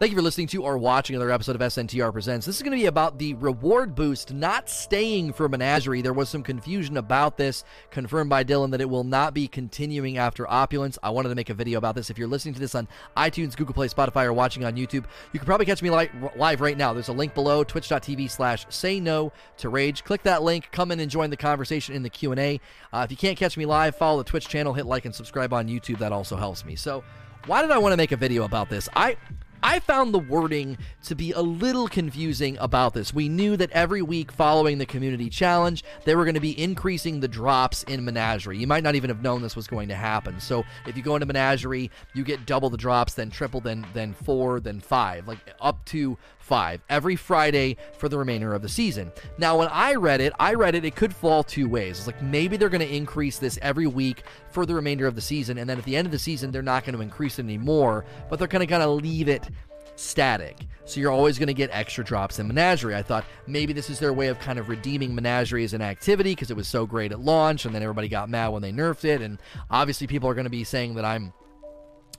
Thank you for listening to or watching another episode of SNTR Presents. This is going to be about the reward boost not staying for Menagerie. There was some confusion about this, confirmed by Dylan that it will not be continuing after Opulence. I wanted to make a video about this. If you're listening to this on iTunes, Google Play, Spotify, or watching on YouTube, you can probably catch me li- live right now. There's a link below, twitch.tv slash say no to rage. Click that link, come in and join the conversation in the Q&A. Uh, if you can't catch me live, follow the Twitch channel, hit like and subscribe on YouTube. That also helps me. So why did I want to make a video about this? I I found the wording to be a little confusing about this. We knew that every week following the community challenge, they were going to be increasing the drops in Menagerie. You might not even have known this was going to happen. So if you go into Menagerie, you get double the drops, then triple, then then four, then five, like up to five every Friday for the remainder of the season. Now, when I read it, I read it, it could fall two ways. It's like maybe they're going to increase this every week for the remainder of the season, and then at the end of the season, they're not going to increase it anymore, but they're going to kind of leave it static. So you're always going to get extra drops in Menagerie. I thought maybe this is their way of kind of redeeming Menagerie as an activity because it was so great at launch and then everybody got mad when they nerfed it. And obviously, people are going to be saying that I'm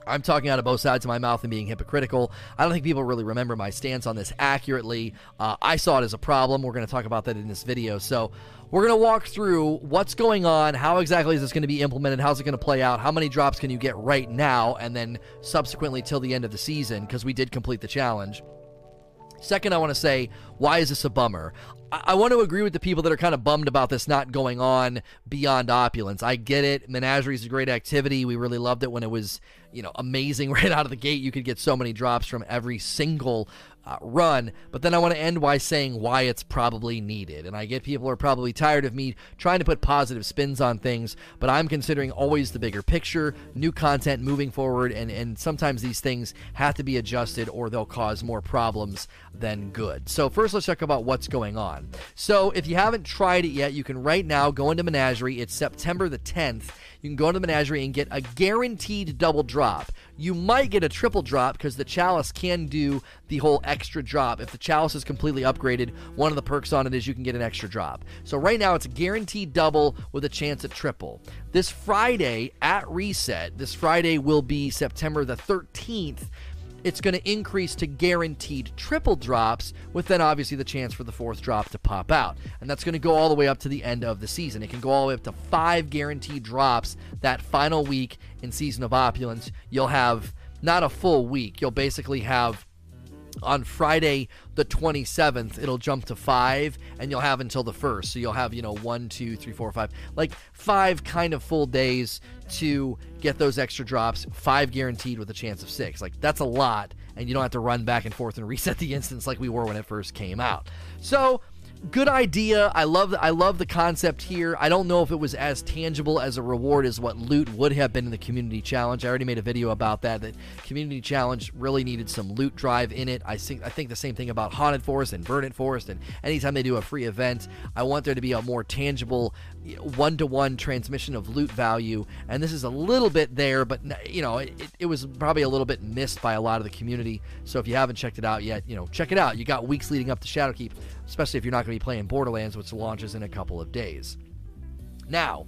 I'm talking out of both sides of my mouth and being hypocritical. I don't think people really remember my stance on this accurately. Uh, I saw it as a problem. We're going to talk about that in this video. So, we're going to walk through what's going on, how exactly is this going to be implemented, how's it going to play out, how many drops can you get right now, and then subsequently till the end of the season, because we did complete the challenge. Second, I want to say, why is this a bummer? I-, want to agree with the people that are kind of bummed about this not going on beyond opulence. I get it. Menagerie is a great activity. We really loved it when it was, you know, amazing right out of the gate. You could get so many drops from every single uh, run. But then I want to end by saying why it's probably needed. And I get people are probably tired of me trying to put positive spins on things, but I'm considering always the bigger picture, new content moving forward, and, and sometimes these things have to be adjusted or they'll cause more problems than good. So, first, let's talk about what's going on. So, if you haven't tried it yet, you can right now go into Menagerie. It's September the 10th. You can go into the Menagerie and get a guaranteed double drop. You might get a triple drop because the Chalice can do the whole extra drop. If the Chalice is completely upgraded, one of the perks on it is you can get an extra drop. So right now it's a guaranteed double with a chance at triple. This Friday at reset, this Friday will be September the 13th it's going to increase to guaranteed triple drops, with then obviously the chance for the fourth drop to pop out. And that's going to go all the way up to the end of the season. It can go all the way up to five guaranteed drops that final week in Season of Opulence. You'll have not a full week, you'll basically have on Friday the 27th, it'll jump to five, and you'll have until the first. So you'll have, you know, one, two, three, four, five, like five kind of full days to get those extra drops, five guaranteed with a chance of six. Like, that's a lot, and you don't have to run back and forth and reset the instance like we were when it first came out. So, good idea. I love I love the concept here. I don't know if it was as tangible as a reward as what loot would have been in the community challenge. I already made a video about that. That community challenge really needed some loot drive in it. I think I think the same thing about Haunted Forest and Verdant Forest. And anytime they do a free event, I want there to be a more tangible one to one transmission of loot value. And this is a little bit there, but you know it, it was probably a little bit missed by a lot of the community. So if you haven't checked it out yet, you know check it out. You got weeks leading up to Shadowkeep especially if you're not going to be playing Borderlands, which launches in a couple of days. Now,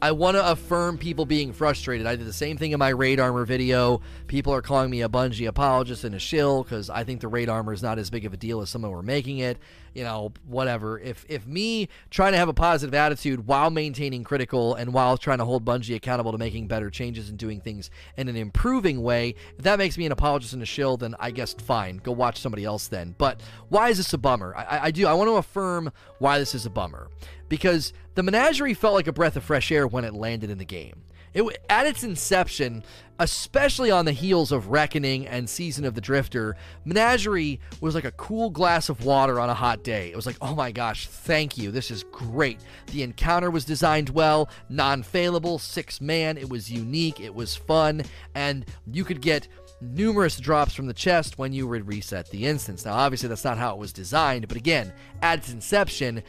I want to affirm people being frustrated. I did the same thing in my raid armor video. People are calling me a Bungie apologist and a shill because I think the raid armor is not as big of a deal as someone were making it. You know, whatever. If if me trying to have a positive attitude while maintaining critical and while trying to hold Bungie accountable to making better changes and doing things in an improving way, if that makes me an apologist and a shill, then I guess fine. Go watch somebody else then. But why is this a bummer? I, I do. I want to affirm why this is a bummer because the menagerie felt like a breath of fresh air when it landed in the game. It, at its inception, especially on the heels of Reckoning and Season of the Drifter, Menagerie was like a cool glass of water on a hot day. It was like, oh my gosh, thank you. This is great. The encounter was designed well, non failable, six man. It was unique, it was fun, and you could get numerous drops from the chest when you would reset the instance. Now, obviously, that's not how it was designed, but again, at its inception,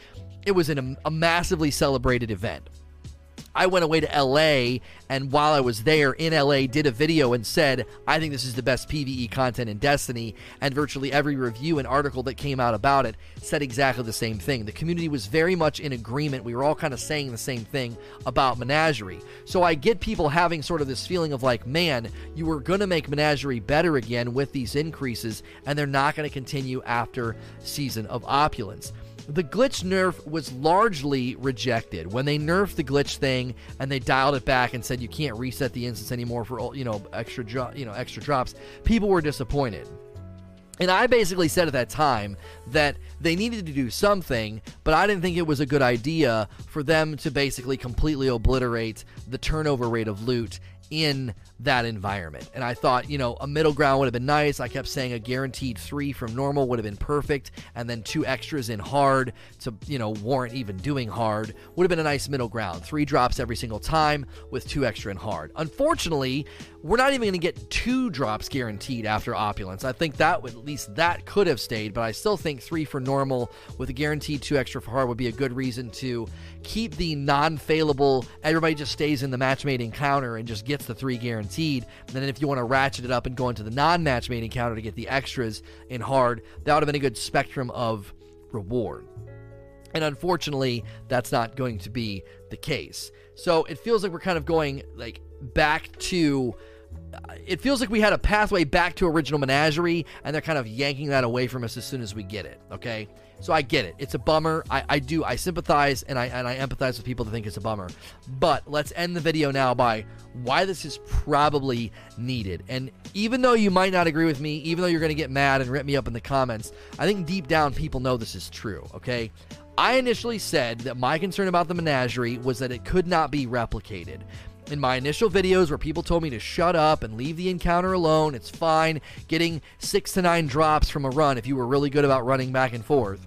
it was in a, um, a massively celebrated event. I went away to LA and while I was there in LA did a video and said, I think this is the best PvE content in Destiny. And virtually every review and article that came out about it said exactly the same thing. The community was very much in agreement. We were all kind of saying the same thing about Menagerie. So I get people having sort of this feeling of like, man, you were going to make Menagerie better again with these increases, and they're not going to continue after Season of Opulence the glitch nerf was largely rejected. When they nerfed the glitch thing and they dialed it back and said you can't reset the instance anymore for you know extra you know extra drops, people were disappointed. And I basically said at that time that they needed to do something, but I didn't think it was a good idea for them to basically completely obliterate the turnover rate of loot in that environment. And I thought, you know, a middle ground would have been nice. I kept saying a guaranteed three from normal would have been perfect, and then two extras in hard to, you know, warrant even doing hard would have been a nice middle ground. Three drops every single time with two extra in hard. Unfortunately, we're not even going to get two drops guaranteed after opulence. I think that would, at least that could have stayed, but I still think three for normal with a guaranteed two extra for hard would be a good reason to keep the non-failable. Everybody just stays in the matchmaking counter and just gets the three guaranteed. And then if you want to ratchet it up and go into the non-matchmaking counter to get the extras in hard, that would have been a good spectrum of reward. And unfortunately, that's not going to be the case. So it feels like we're kind of going like back to it feels like we had a pathway back to original menagerie and they're kind of yanking that away from us as soon as we get it okay? So i get it. It's a bummer. I, I do i sympathize and I, and I empathize with people that think it's a bummer. But let's end the video now by why this is probably needed. And even though you might not agree with me even though you're going to get mad and rip me up in the comments i think deep down people know this is true okay? I initially said that my concern about the menagerie was that it could not be replicated in my initial videos where people told me to shut up and leave the encounter alone. It's fine getting six to nine drops from a run if you were really good about running back and forth.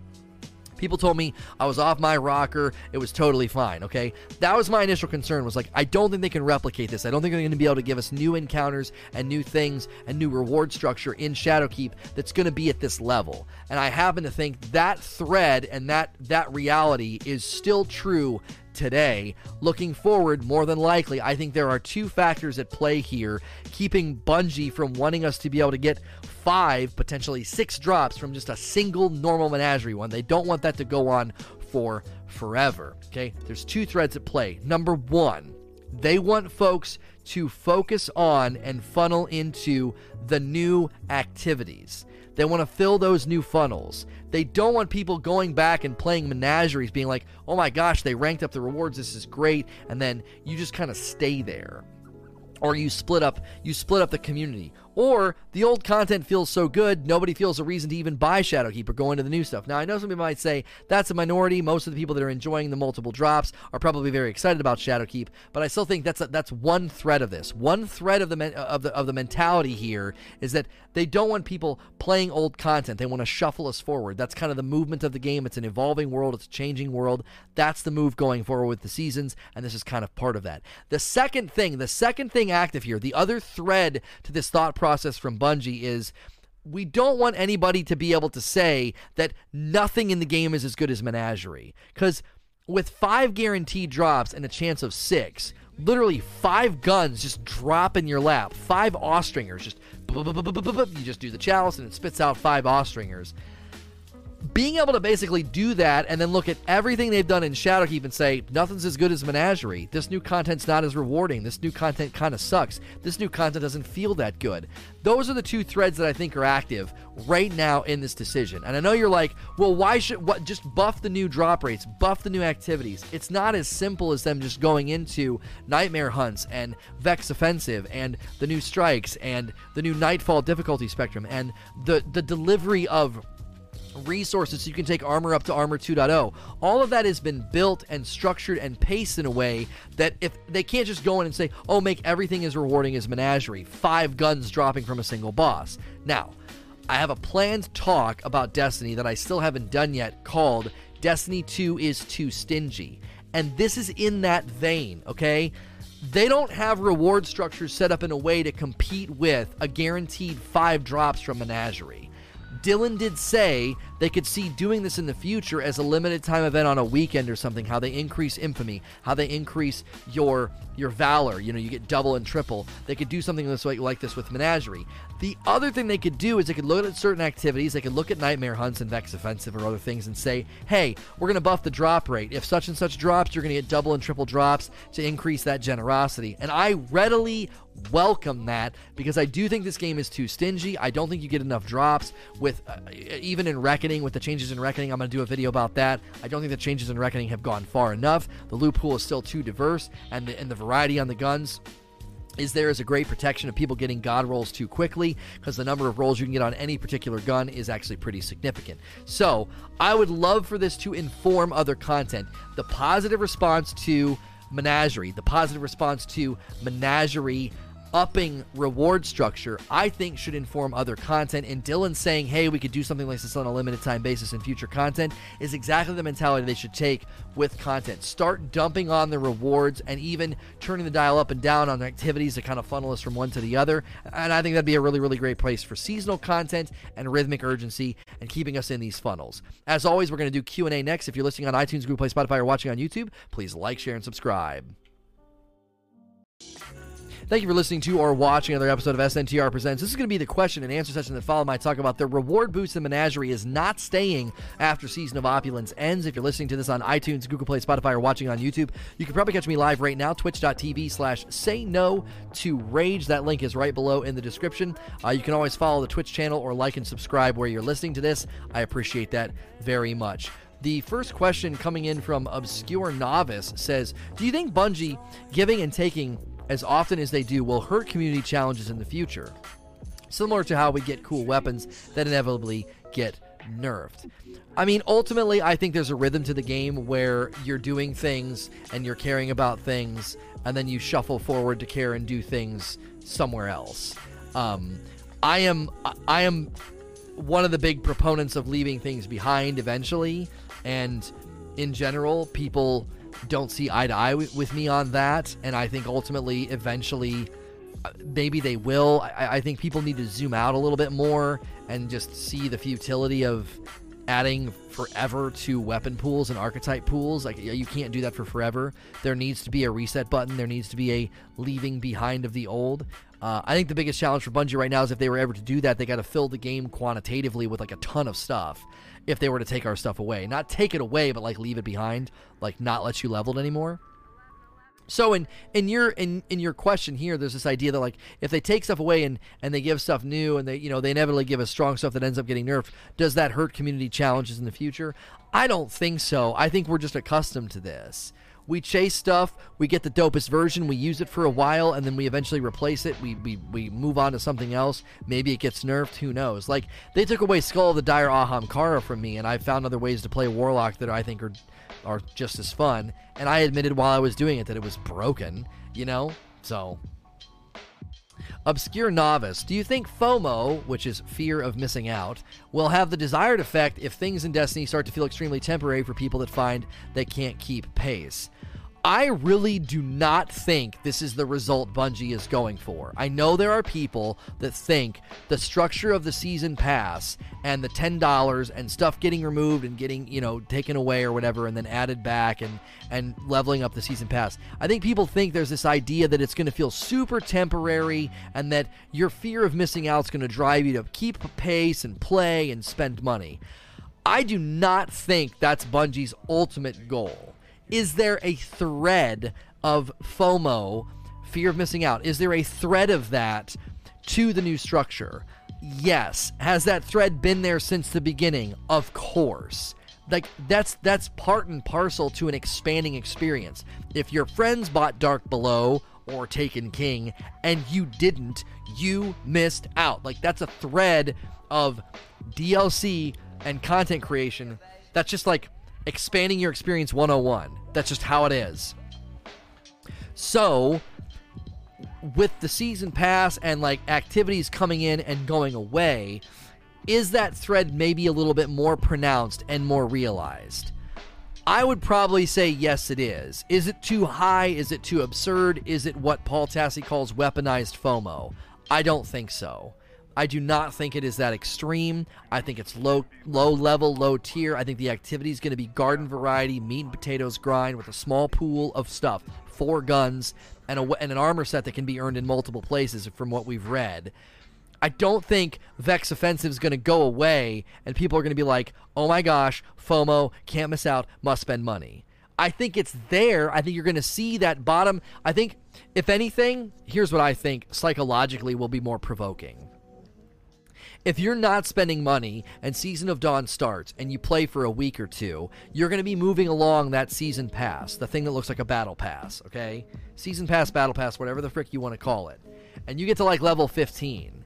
People told me I was off my rocker. It was totally fine, okay? That was my initial concern was like, I don't think they can replicate this. I don't think they're going to be able to give us new encounters and new things and new reward structure in Shadowkeep that's going to be at this level. And I happen to think that thread and that that reality is still true today. Looking forward, more than likely, I think there are two factors at play here, keeping Bungie from wanting us to be able to get five, potentially six drops from just a single normal menagerie one. They don't want that to go on for forever. Okay, there's two threads at play. Number one, they want folks to focus on and funnel into the new activities. They want to fill those new funnels. They don't want people going back and playing menageries, being like, oh my gosh, they ranked up the rewards, this is great, and then you just kind of stay there. Or you split up you split up the community or the old content feels so good nobody feels a reason to even buy shadowkeep or go into the new stuff. Now i know some people might say that's a minority. Most of the people that are enjoying the multiple drops are probably very excited about shadowkeep but i still think that's a, that's one thread of this. One thread of the of the of the mentality here is that they don't want people playing old content. They want to shuffle us forward. That's kind of the movement of the game. It's an evolving world. It's a changing world. That's the move going forward with the seasons and this is kind of part of that. The second thing the second thing active here. The other thread to this thought process from Bungie is we don't want anybody to be able to say that nothing in the game is as good as Menagerie. Because with five guaranteed drops and a chance of six, literally five guns just drop in your lap, five Austringers just you just do the chalice and it spits out five Austringers being able to basically do that and then look at everything they've done in Shadowkeep and say, nothing's as good as Menagerie. This new content's not as rewarding. This new content kind of sucks. This new content doesn't feel that good. Those are the two threads that I think are active right now in this decision. And I know you're like, well, why should what just buff the new drop rates, buff the new activities? It's not as simple as them just going into nightmare hunts and Vex offensive and the new strikes and the new nightfall difficulty spectrum and the the delivery of resources so you can take armor up to armor 2.0. All of that has been built and structured and paced in a way that if they can't just go in and say, oh, make everything as rewarding as Menagerie, five guns dropping from a single boss. Now, I have a planned talk about Destiny that I still haven't done yet called Destiny 2 is Too Stingy. And this is in that vein, okay? They don't have reward structures set up in a way to compete with a guaranteed five drops from Menagerie. Dylan did say They could see doing this in the future as a limited time event on a weekend or something, how they increase infamy, how they increase your your valor. You know, you get double and triple. They could do something this way, like this with Menagerie. The other thing they could do is they could look at certain activities. They could look at Nightmare Hunts and Vex Offensive or other things and say, hey, we're going to buff the drop rate. If such and such drops, you're going to get double and triple drops to increase that generosity. And I readily welcome that because I do think this game is too stingy. I don't think you get enough drops with uh, even in Reckoning with the changes in Reckoning. I'm going to do a video about that. I don't think the changes in Reckoning have gone far enough. The loot pool is still too diverse and the, and the variety on the guns is there is a great protection of people getting god rolls too quickly because the number of rolls you can get on any particular gun is actually pretty significant. So, I would love for this to inform other content. The positive response to Menagerie, the positive response to Menagerie upping reward structure, I think should inform other content. And Dylan saying, hey, we could do something like this on a limited time basis in future content is exactly the mentality they should take with content. Start dumping on the rewards and even turning the dial up and down on activities that kind of funnel us from one to the other. And I think that'd be a really, really great place for seasonal content and rhythmic urgency and keeping us in these funnels. As always, we're going to do Q&A next. If you're listening on iTunes, Google Play, Spotify, or watching on YouTube, please like, share, and subscribe. Thank you for listening to or watching another episode of SNTR Presents. This is going to be the question and answer session that follow my talk about the reward boost in Menagerie is not staying after Season of Opulence ends. If you're listening to this on iTunes, Google Play, Spotify, or watching on YouTube, you can probably catch me live right now, twitch.tv slash say no to rage. That link is right below in the description. Uh, you can always follow the Twitch channel or like and subscribe where you're listening to this. I appreciate that very much. The first question coming in from Obscure Novice says Do you think Bungie giving and taking as often as they do will hurt community challenges in the future, similar to how we get cool weapons that inevitably get nerfed. I mean, ultimately, I think there's a rhythm to the game where you're doing things and you're caring about things, and then you shuffle forward to care and do things somewhere else. Um, I am I am one of the big proponents of leaving things behind eventually, and in general, people don't see eye to eye with, me on that, and I think ultimately, eventually, uh, maybe they will. I, I, think people need to zoom out a little bit more and just see the futility of adding forever to weapon pools and archetype pools. Like you can't do that for forever. There needs to be a reset button. There needs to be a leaving behind of the old. Uh, I think the biggest challenge for Bungie right now is if they were ever to do that, they got to fill the game quantitatively with like a ton of stuff if they were to take our stuff away. Not take it away, but like leave it behind, like not let you level it anymore. So in in your in in your question here, there's this idea that like if they take stuff away and and they give stuff new and they you know they inevitably give us strong stuff that ends up getting nerfed, does that hurt community challenges in the future? I don't think so. I think we're just accustomed to this. We chase stuff, we get the dopest version, we use it for a while, and then we eventually replace it. We, we, we move on to something else. Maybe it gets nerfed, who knows? Like, they took away Skull of the Dire Ahamkara from me, and I found other ways to play Warlock that I think are, are just as fun. And I admitted while I was doing it that it was broken, you know? So, Obscure Novice, do you think FOMO, which is fear of missing out, will have the desired effect if things in Destiny start to feel extremely temporary for people that find they can't keep pace? I really do not think this is the result Bungie is going for. I know there are people that think the structure of the season pass and the $10 and stuff getting removed and getting, you know, taken away or whatever and then added back and and leveling up the season pass. I think people think there's this idea that it's going to feel super temporary and that your fear of missing out is going to drive you to keep pace and play and spend money. I do not think that's Bungie's ultimate goal is there a thread of FOMO, fear of missing out? Is there a thread of that to the new structure? Yes. Has that thread been there since the beginning? Of course. Like that's that's part and parcel to an expanding experience. If your friends bought Dark Below or Taken King and you didn't, you missed out. Like that's a thread of DLC and content creation that's just like expanding your experience 101. That's just how it is. So, with the season pass and like activities coming in and going away, is that thread maybe a little bit more pronounced and more realized? I would probably say yes, it is. Is it too high? Is it too absurd? Is it what Paul Tassi calls weaponized FOMO? I don't think so. I do not think it is that extreme. I think it's low low level, low tier. I think the activity is going to be garden variety, meat and potatoes grind with a small pool of stuff, four guns, and, a, and an armor set that can be earned in multiple places from what we've read. I don't think Vex Offensive is going to go away and people are going to be like, oh my gosh, FOMO, can't miss out, must spend money. I think it's there. I think you're going to see that bottom. I think, if anything, here's what I think psychologically will be more provoking. If you're not spending money and Season of Dawn starts and you play for a week or two, you're going to be moving along that season pass, the thing that looks like a battle pass, okay? Season pass, battle pass, whatever the frick you want to call it. And you get to like level 15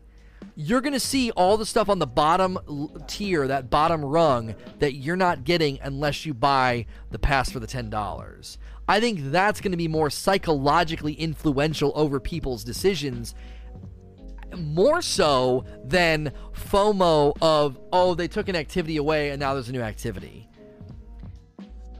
you're going to see all the stuff on the bottom tier, that bottom rung, that you're not getting unless you buy the pass for the $10. I think that's going to be more psychologically influential over people's decisions, more so than FOMO of, oh, they took an activity away and now there's a new activity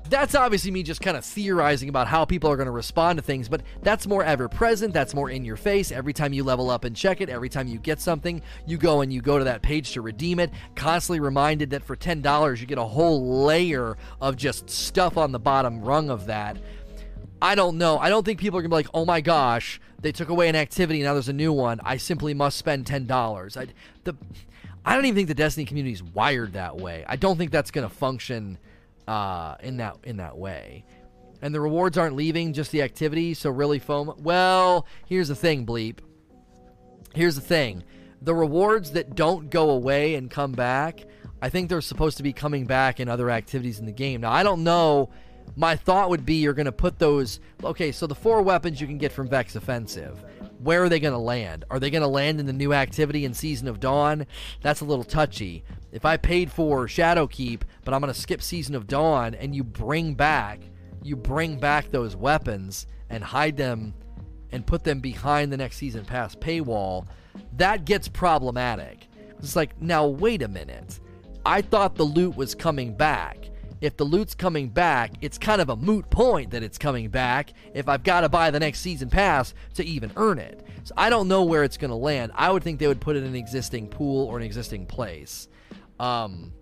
that's obviously me just kind of theorizing about how people are going to respond to things, but that's more ever present. That's more in your face. Every time you level up and check it, every time you get something, you go and you go to that page to redeem it. Constantly reminded that for $10, you get a whole layer of just stuff on the bottom rung of that. I don't know. I don't think people are to be like, oh my gosh, they took away an activity, now there's a new one. I simply must spend $10. I, the, I don't even think the Destiny community is wired that way. I don't think that's to function uh, in that in that way. And the rewards aren't leaving, just the activity. So really, foam. Well, here's the thing, bleep. Here's the thing: the rewards that don't go away and come back, I think they're supposed to be coming back in other activities in the game. Now, I don't know. My thought would be you're going to put those. Okay, so the four weapons you can get from Vex Offensive where are they going to land? Are they going to land in the new activity in Season of Dawn? That's a little touchy. If I paid for Shadowkeep, but I'm going to skip Season of Dawn, and you bring back, you bring back those weapons and hide them and put them behind the next season pass paywall, that gets problematic. It's like, now wait a minute. I thought the loot was coming back if the loot's coming back, it's kind of a moot point that it's coming back if I've got to buy the next season pass to even earn it. So I don't know where it's going to land. I would think they would put it in an existing pool or an existing place. Um,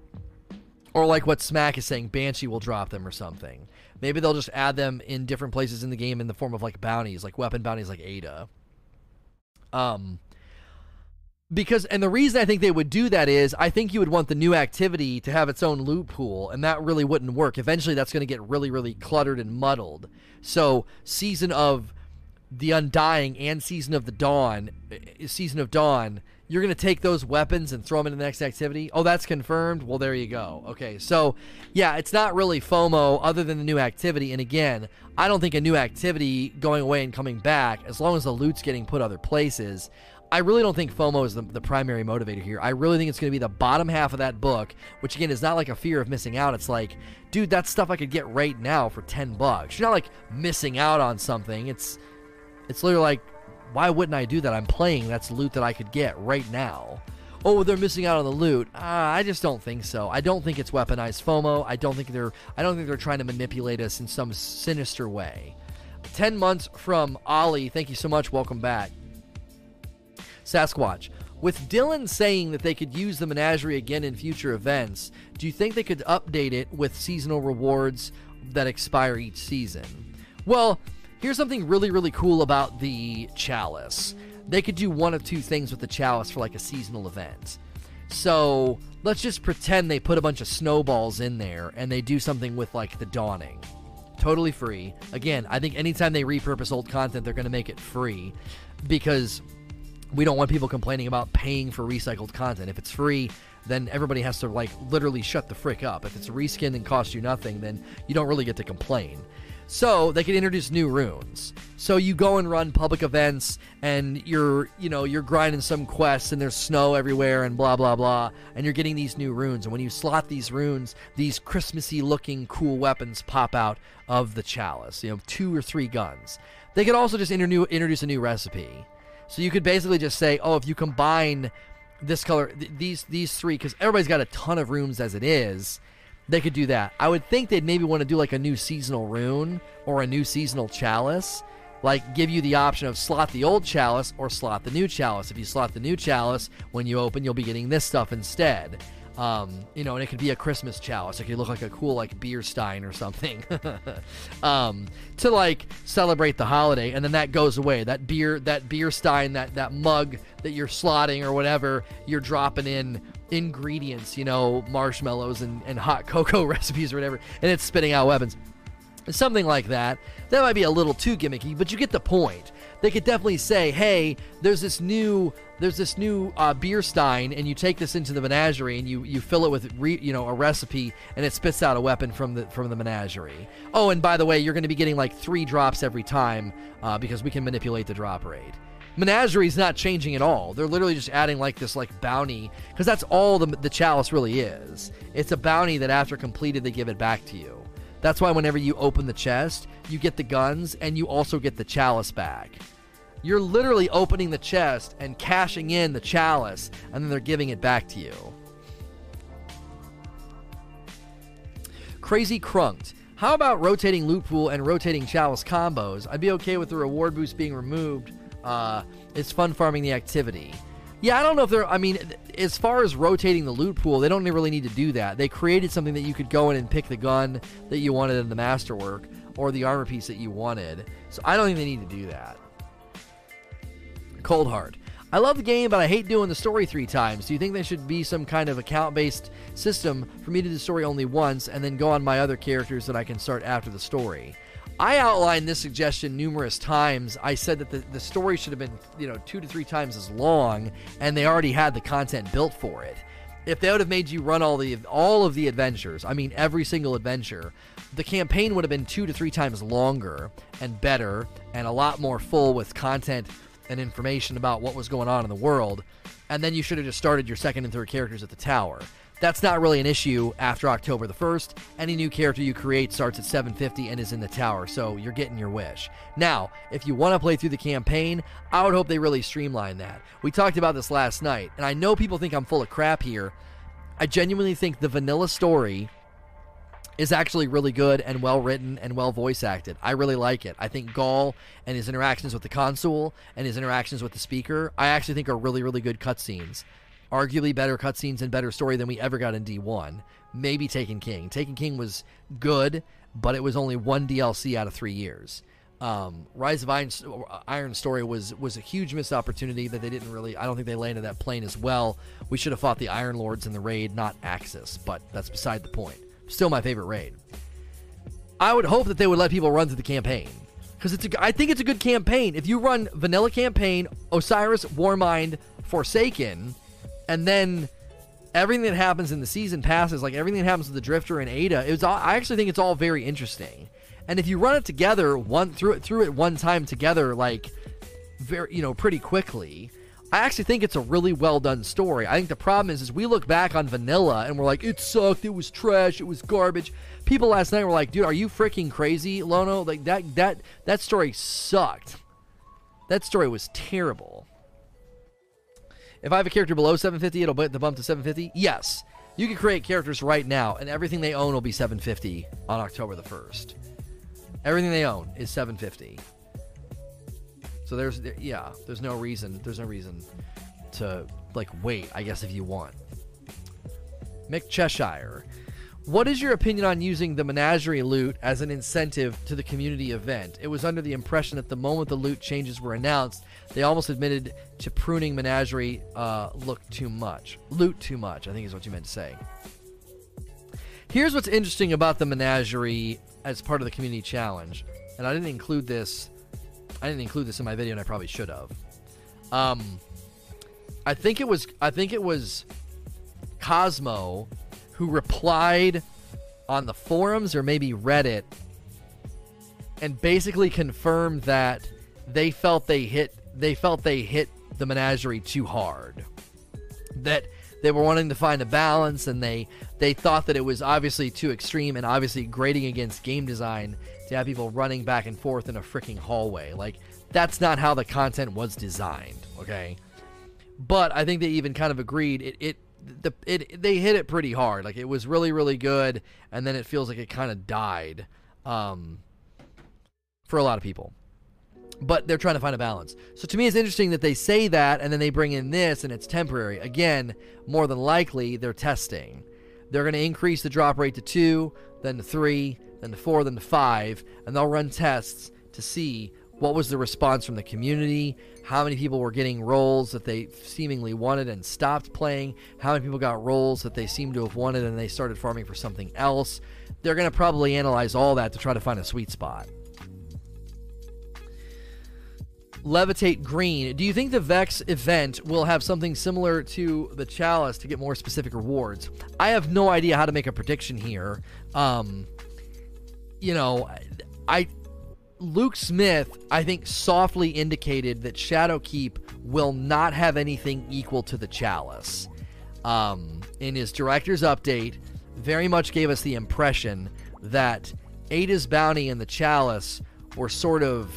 or like what Smack is saying, Banshee will drop them or something. Maybe they'll just add them in different places in the game in the form of like bounties, like weapon bounties like Ada. Um, because and the reason I think they would do that is I think you would want the new activity to have its own loot pool and that really wouldn't work. Eventually that's going to get really really cluttered and muddled. So season of the undying and season of the dawn eh, season of dawn you're going to take those weapons and throw them into the next activity. Oh, that's confirmed. Well, there you go. Okay, so yeah, it's not really FOMO other than the new activity. And again, I don't think a new activity going away and coming back, as long as the loot's getting put other places, I really don't think FOMO is the, the primary motivator here. I really think it's going to be the bottom half of that book, which again is not like a fear of missing out. It's like, dude, that's stuff I could get right now for 10 bucks. You're not like missing out on something. It's it's literally like, why wouldn't I do that? I'm playing. That's loot that I could get right now. Oh, they're missing out on the loot. Uh, I just don't think so. I don't think it's weaponized FOMO. I don't think they're I don't think they're trying to manipulate us in some sinister way. 10 months from Ollie. Thank you so much. Welcome back. Sasquatch. With Dylan saying that they could use the menagerie again in future events, do you think they could update it with seasonal rewards that expire each season? Well, here's something really, really cool about the chalice. They could do one of two things with the chalice for like a seasonal event. So let's just pretend they put a bunch of snowballs in there and they do something with like the dawning. Totally free. Again, I think anytime they repurpose old content, they're going to make it free because we don't want people complaining about paying for recycled content. If it's free, then everybody has to like literally shut the frick up. If it's a reskin and costs you nothing, then you don't really get to complain. So they can introduce new runes. So you go and run public events and you're, you know, you're grinding some quests and there's snow everywhere and blah blah blah and you're getting these new runes and when you slot these runes, these Christmassy looking cool weapons pop out of the chalice. You know, two or three guns. They could also just introduce a new recipe. So you could basically just say, oh, if you combine this color, th- these these three, because everybody's got a ton of runes as it is, they could do that. I would think they'd maybe want to do like a new seasonal rune or a new seasonal chalice like give you the option of slot the old chalice or slot the new chalice. If you slot the new chalice, when you open, you'll be getting this stuff instead. Um, you know, and it could be a Christmas chalice. It could look like a cool like beer stein or something um, to like celebrate the holiday, and then that goes away. That beer, that beer stein, that that mug that you're slotting or whatever, you're dropping in ingredients, you know, marshmallows and, and hot cocoa recipes or whatever, and it's spitting out weapons. Something like that. That might be a little too gimmicky, but you get the point. They could definitely say, "Hey, there's this new, there's this new uh, beer stein, and you take this into the menagerie, and you you fill it with, re, you know, a recipe, and it spits out a weapon from the from the menagerie. Oh, and by the way, you're going to be getting like three drops every time uh, because we can manipulate the drop rate. Menagerie's not changing at all. They're literally just adding like this like bounty because that's all the the chalice really is. It's a bounty that after completed they give it back to you. That's why whenever you open the chest, you get the guns and you also get the chalice back. You're literally opening the chest and cashing in the chalice, and then they're giving it back to you. Crazy Crunked. How about rotating loot pool and rotating chalice combos? I'd be okay with the reward boost being removed. Uh, it's fun farming the activity. Yeah, I don't know if they're. I mean, as far as rotating the loot pool, they don't really need to do that. They created something that you could go in and pick the gun that you wanted in the masterwork or the armor piece that you wanted. So I don't think they need to do that. Cold Heart. I love the game, but I hate doing the story three times. Do you think there should be some kind of account based system for me to do the story only once and then go on my other characters that I can start after the story? I outlined this suggestion numerous times. I said that the, the story should have been, you know, two to three times as long, and they already had the content built for it. If they would have made you run all the all of the adventures, I mean every single adventure, the campaign would have been two to three times longer and better and a lot more full with content and information about what was going on in the world. And then you should have just started your second and third characters at the tower. That's not really an issue after October the 1st. Any new character you create starts at 750 and is in the tower, so you're getting your wish. Now, if you want to play through the campaign, I would hope they really streamline that. We talked about this last night, and I know people think I'm full of crap here. I genuinely think the vanilla story is actually really good and well written and well voice acted. I really like it. I think Ghaul and his interactions with the consul and his interactions with the speaker, I actually think are really, really good cutscenes arguably better cutscenes and better story than we ever got in D1. Maybe Taken King. Taken King was good, but it was only one DLC out of three years. Um, Rise of Iron, Iron story was was a huge missed opportunity that they didn't really. I don't think they landed that plane as well. We should have fought the Iron Lords in the raid, not Aksis, but that's beside the point. Still my favorite raid. I would hope that they would let people run through the campaign because it's. A, I think it's a good campaign. If you run vanilla campaign, Osiris, Warmind, Forsaken, and then everything that happens in the season passes, like everything that happens with the Drifter and Ada, it's all, I actually think it's all very interesting. And if you run it together, one through it through it one time together, like very you know pretty quickly, I actually think it's a really well done story. I think the problem is, is we look back on Vanilla and we're like, it sucked, it was trash, it was garbage. People last night were like, dude, are you freaking crazy, Lono? Like that that that story sucked. That story was terrible. If I have a character below 750, it'll the bump to 750. Yes, you can create characters right now, and everything they own will be 750 on October the 1st. Everything they own is 750. So there's yeah, there's no reason there's no reason to like wait. I guess if you want. Mick Cheshire. What is your opinion on using the menagerie loot as an incentive to the community event? It was under the impression that the moment the loot changes were announced, they almost admitted to pruning menagerie uh, look too much. Loot too much, I think is what you meant to say. Here's what's interesting about the menagerie as part of the community challenge, and I didn't include this. I didn't include this in my video, and I probably should have. Um, I think it was. I think it was Cozmo who replied on the forums or maybe Reddit and basically confirmed that they felt they hit they felt they hit the menagerie too hard. That they were wanting to find a balance and they they thought that it was obviously too extreme and obviously grating against game design to have people running back and forth in a freaking hallway. Like that's not how the content was designed, okay? But I think they even kind of agreed it, it the it they hit it pretty hard. Like it was really really good, and then it feels like it kind of died um, for a lot of people. but they're trying to find a balance. So to me, it's interesting that they say that and then they bring in this and it's temporary. Again, more than likely, they're testing. They're going to increase the drop rate to two, then to three, then to four, then to five, and they'll run tests to see what was the response from the community, how many people were getting rolls that they seemingly wanted and stopped playing, how many people got rolls that they seemed to have wanted and they started farming for something else. They're going to probably analyze all that to try to find a sweet spot. Levitate Green. Do you think the Vex event will have something similar to the Chalice to get more specific rewards? I have no idea how to make a prediction here. Um, you know, I Luke Smith, I think, softly indicated that Shadowkeep will not have anything equal to the Chalice. Um, in his director's update, very much gave us the impression that Ada's Bounty and the Chalice were sort of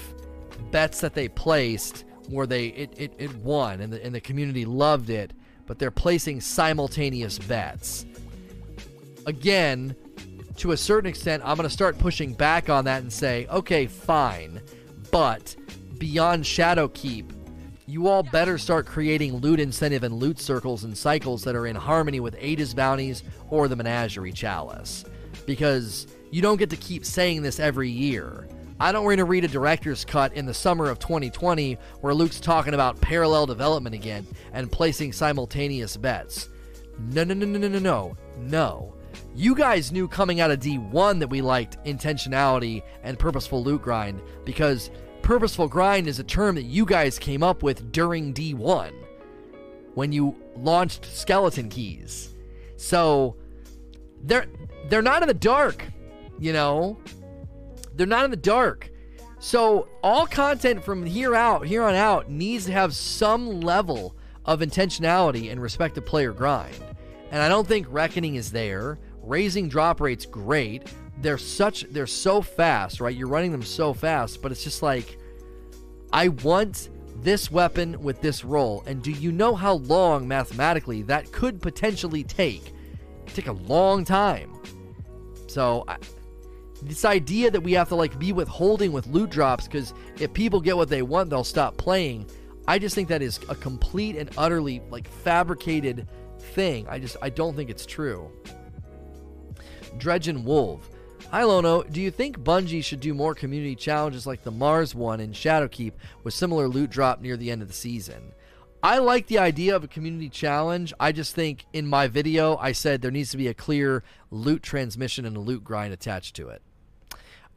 bets that they placed where they it, it, it won and the, and the community loved it, but they're placing simultaneous bets. Again, to a certain extent, I'm going to start pushing back on that and say, okay, fine, but beyond Shadowkeep, you all better start creating loot incentive and loot circles and cycles that are in harmony with Ada's bounties or the Menagerie Chalice. Because you don't get to keep saying this every year. I don't want to read a director's cut in the summer of 2020 where Luke's talking about parallel development again and placing simultaneous bets. No, no, no, no, no, no, no. No. You guys knew coming out of D1 that we liked intentionality and purposeful loot grind because purposeful grind is a term that you guys came up with during D1 when you launched skeleton keys. So they're they're not in the dark, you know. They're not in the dark. So all content from here out, here on out, needs to have some level of intentionality and respect to player grind. And I don't think Reckoning is there. Raising drop rates great. They're such they're so fast, right? You're running them so fast, but it's just like I want this weapon with this roll. And do you know how long mathematically that could potentially take? take a long time. So I, this idea that we have to like be withholding with loot drops because if people get what they want, they'll stop playing. I just think that is a complete and utterly like fabricated thing. I just I don't think it's true. Dredgen Wolf. Hi Lono, do you think Bungie should do more community challenges like the Mars one in Shadowkeep with similar loot drop near the end of the season? I like the idea of a community challenge. I just think in my video I said there needs to be a clear loot transmission and a loot grind attached to it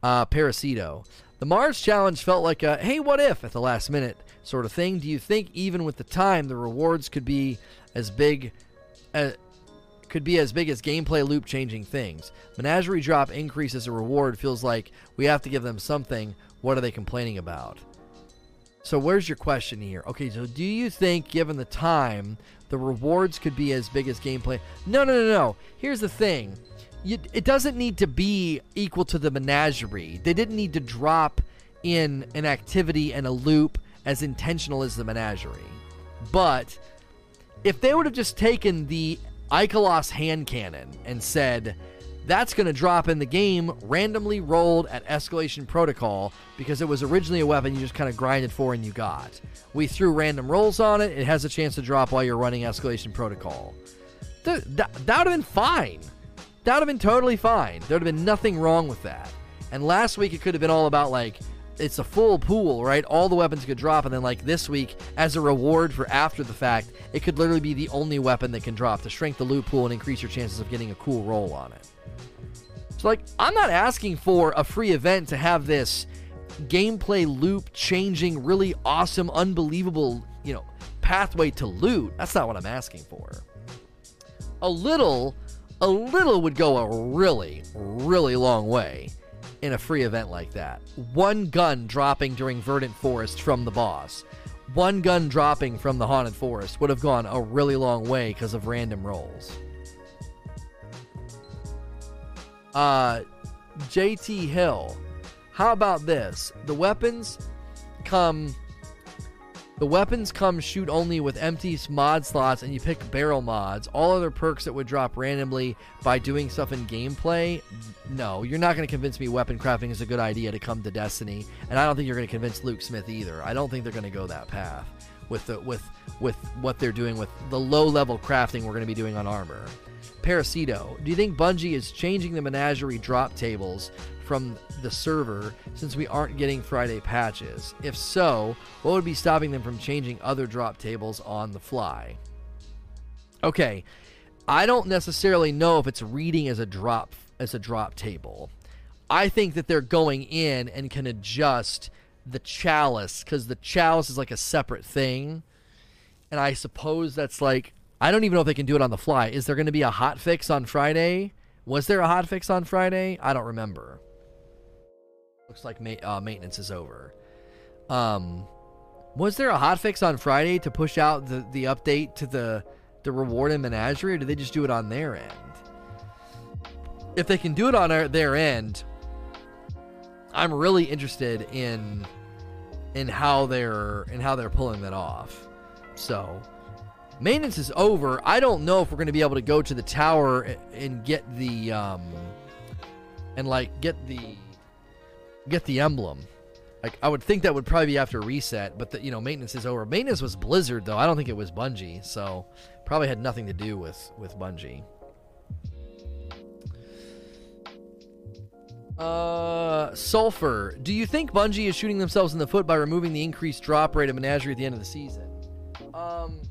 uh, Parasito. The Mars challenge felt like a hey, what if at the last minute sort of thing. Do you think even with the time the rewards could be as big as uh, could be as big as gameplay loop changing things? Menagerie drop increase as a reward feels like we have to give them something. What are they complaining about? So where's your question here? Okay, so do you think given the time the rewards could be as big as gameplay? No, no, no, no. Here's the thing you, it doesn't need to be equal to the menagerie. They didn't need to drop in an activity and a loop as intentional as the menagerie. But if they would have just taken the Ikelos hand cannon and said, that's going to drop in the game randomly rolled at escalation protocol because it was originally a weapon you just kind of grinded for and you got. We threw random rolls on it. It has a chance to drop while you're running escalation protocol. Th- that would have been fine. That would have been totally fine. There would have been nothing wrong with that. And last week it could have been all about like it's a full pool, right? All the weapons could drop, and then like this week, as a reward for after the fact, it could literally be the only weapon that can drop to shrink the loot pool and increase your chances of getting a cool roll on it. So like, I'm not asking for a free event to have this gameplay loop changing, really awesome, unbelievable, you know, pathway to loot. That's not what I'm asking for. A little a little would go a really, really long way in a free event like that. One gun dropping during Verdant Forest from the boss, one gun dropping from the Haunted Forest would have gone a really long way because of random rolls. Uh, JT Hill. How about this? The weapons come The weapons come shoot only with empty mod slots, and you pick barrel mods. All other perks that would drop randomly by doing stuff in gameplay. No, you're not going to convince me weapon crafting is a good idea to come to Destiny, and I don't think you're going to convince Luke Smith either. I don't think they're going to go that path with the with with what they're doing with the low level crafting we're going to be doing on armor. Parasito, do you think Bungie is changing the menagerie drop tables from the server since we aren't getting Friday patches? If so, what would be stopping them from changing other drop tables on the fly? Okay, I don't necessarily know if it's reading as a drop as a drop table. I think that they're going in and can adjust the chalice because the chalice is like a separate thing, and I suppose that's like I don't even know if they can do it on the fly. Is there going to be a hot fix on Friday? Was there a hot fix on Friday? I don't remember. Looks like ma- uh, maintenance is over. Um, was there a hot fix on Friday to push out the, the update to the the reward and menagerie, or did they just do it on their end? If they can do it on their, their end, I'm really interested in in how they're in how they're pulling that off. So maintenance is over. I don't know if we're going to be able to go to the tower and get the um and like get the get the emblem. Like I would think that would probably be after reset, but the, you know maintenance is over. Maintenance was Blizzard though. I don't think it was Bungie, so probably had nothing to do with with Bungie. Uh, Sulfur. Do you think Bungie is shooting themselves in the foot by removing the increased drop rate of Menagerie at the end of the season? Um,